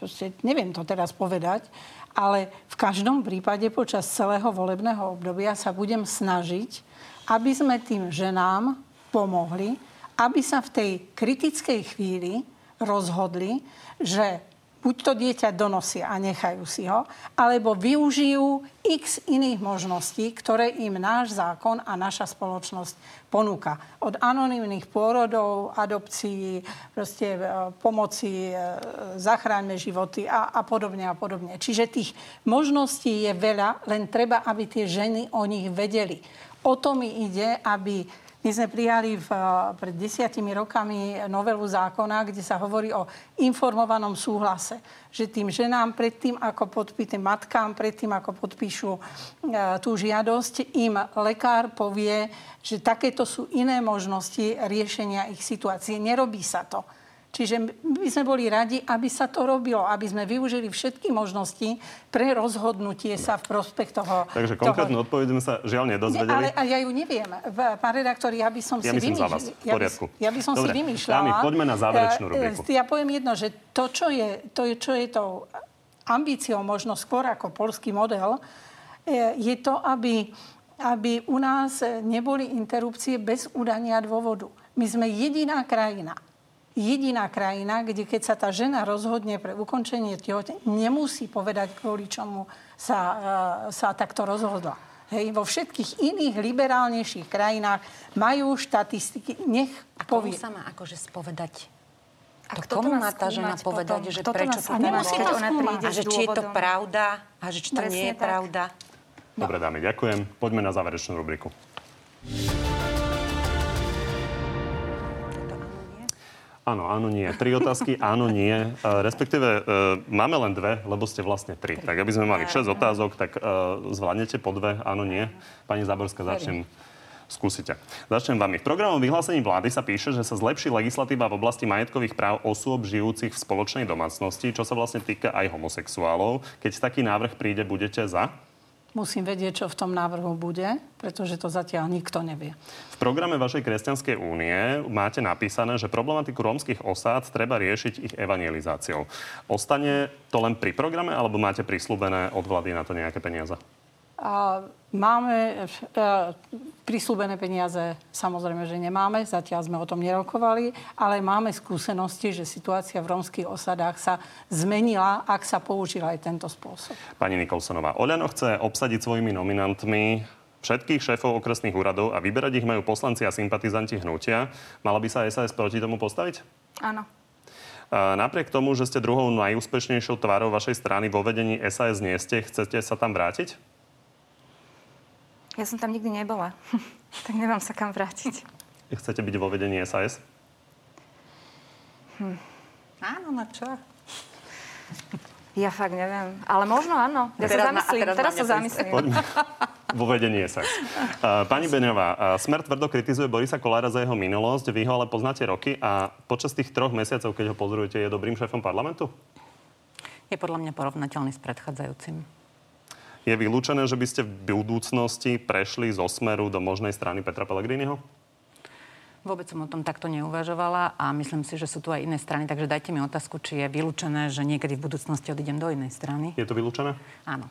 proste neviem to teraz povedať, ale v každom prípade počas celého volebného obdobia sa budem snažiť, aby sme tým ženám pomohli, aby sa v tej kritickej chvíli rozhodli, že buď to dieťa donosia a nechajú si ho, alebo využijú x iných možností, ktoré im náš zákon a naša spoločnosť ponúka. Od anonimných pôrodov, adopcií, proste e, pomoci, e, zachráňme životy a, a podobne a podobne. Čiže tých možností je veľa, len treba, aby tie ženy o nich vedeli. O to mi ide, aby my sme prijali v, eh, pred desiatimi rokami novelu zákona, kde sa hovorí o informovanom súhlase. Že tým ženám predtým, ako podpíte matkám, predtým, ako podpíšu e, tú žiadosť, im lekár povie, že takéto sú iné možnosti riešenia ich situácie. Nerobí sa to. Čiže by sme boli radi, aby sa to robilo, aby sme využili všetky možnosti pre rozhodnutie sa v prospech toho. Takže konkrétnu toho... odpoveď sme sa žiaľ nedozvedeli. Ne, ale, ja ju neviem. Pán redaktor, ja by som ja si vymýšľal. Ja, by, ja by som Dobre, si vymýšľala. Dámy, poďme na záverečnú e, rubriku. Ja poviem jedno, že to, čo je, to, je, čo je to ambíciou možno skôr ako polský model, e, je to, aby, aby u nás neboli interrupcie bez udania dôvodu. My sme jediná krajina, jediná krajina, kde keď sa tá žena rozhodne pre ukončenie tehotenstva, nemusí povedať, kvôli čomu sa, e, sa takto rozhodla. Hej, vo všetkých iných liberálnejších krajinách majú štatistiky. Nech povie. Komu sa má akože spovedať? A to komu má tá žena povedať, potom? že kto prečo to nemusí to ona príde A že či je to pravda a že či to Presne nie je tak. pravda. Dobre, dámy, ďakujem. Poďme na záverečnú rubriku. Áno, áno, nie. Tri otázky, áno, nie. Uh, respektíve uh, máme len dve, lebo ste vlastne tri. Tak aby sme mali 6 otázok, tak uh, zvládnete po dve, áno, nie. Pani Záborská, začnem skúsite. Začnem vami. V programom vyhlásení vlády sa píše, že sa zlepší legislatíva v oblasti majetkových práv osôb žijúcich v spoločnej domácnosti, čo sa vlastne týka aj homosexuálov. Keď taký návrh príde, budete za? Musím vedieť, čo v tom návrhu bude, pretože to zatiaľ nikto nevie. V programe vašej kresťanskej únie máte napísané, že problematiku rómskych osád treba riešiť ich evangelizáciou. Ostane to len pri programe, alebo máte prislúbené od vlády na to nejaké peniaze? A máme e, prislúbené peniaze, samozrejme, že nemáme, zatiaľ sme o tom nerokovali, ale máme skúsenosti, že situácia v rómskych osadách sa zmenila, ak sa použil aj tento spôsob. Pani Nikolsonová, Oľano chce obsadiť svojimi nominantmi všetkých šéfov okresných úradov a vyberať ich majú poslanci a sympatizanti hnutia. Mala by sa SAS proti tomu postaviť? Áno. Napriek tomu, že ste druhou najúspešnejšou tvárou vašej strany vo vedení SAS nie ste, chcete sa tam vrátiť? Ja som tam nikdy nebola. [laughs] tak nemám sa kam vrátiť. Chcete byť vo vedení SAS? Hm. Áno, na čo? Ja fakt neviem. Ale možno áno. Ja teraz sa zamyslím. teraz teraz sa na zamyslím. Poďme. Vo vedení SAS. [laughs] Pani Beňová, Smer tvrdo kritizuje Borisa Kolára za jeho minulosť, vy ho ale poznáte roky a počas tých troch mesiacov, keď ho pozorujete, je dobrým šéfom parlamentu? Je podľa mňa porovnateľný s predchádzajúcim. Je vylúčené, že by ste v budúcnosti prešli zo Smeru do možnej strany Petra Pellegriniho? Vôbec som o tom takto neuvažovala a myslím si, že sú tu aj iné strany, takže dajte mi otázku, či je vylúčené, že niekedy v budúcnosti odídem do inej strany. Je to vylúčené? Áno.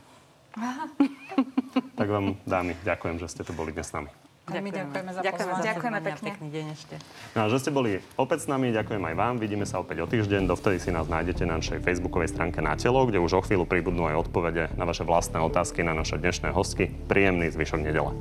Tak vám, dámy, ďakujem, že ste tu boli dnes s nami. Ďakujeme. My ďakujeme za Ďakujeme. pozvanie. Ďakujeme pekne. Pekný deň ešte. No a že ste boli opäť s nami, ďakujem aj vám. Vidíme sa opäť o týždeň. Dovtedy si nás nájdete na našej facebookovej stránke Na telo, kde už o chvíľu pribudnú aj odpovede na vaše vlastné otázky na naše dnešné hostky. Príjemný zvyšok nedele.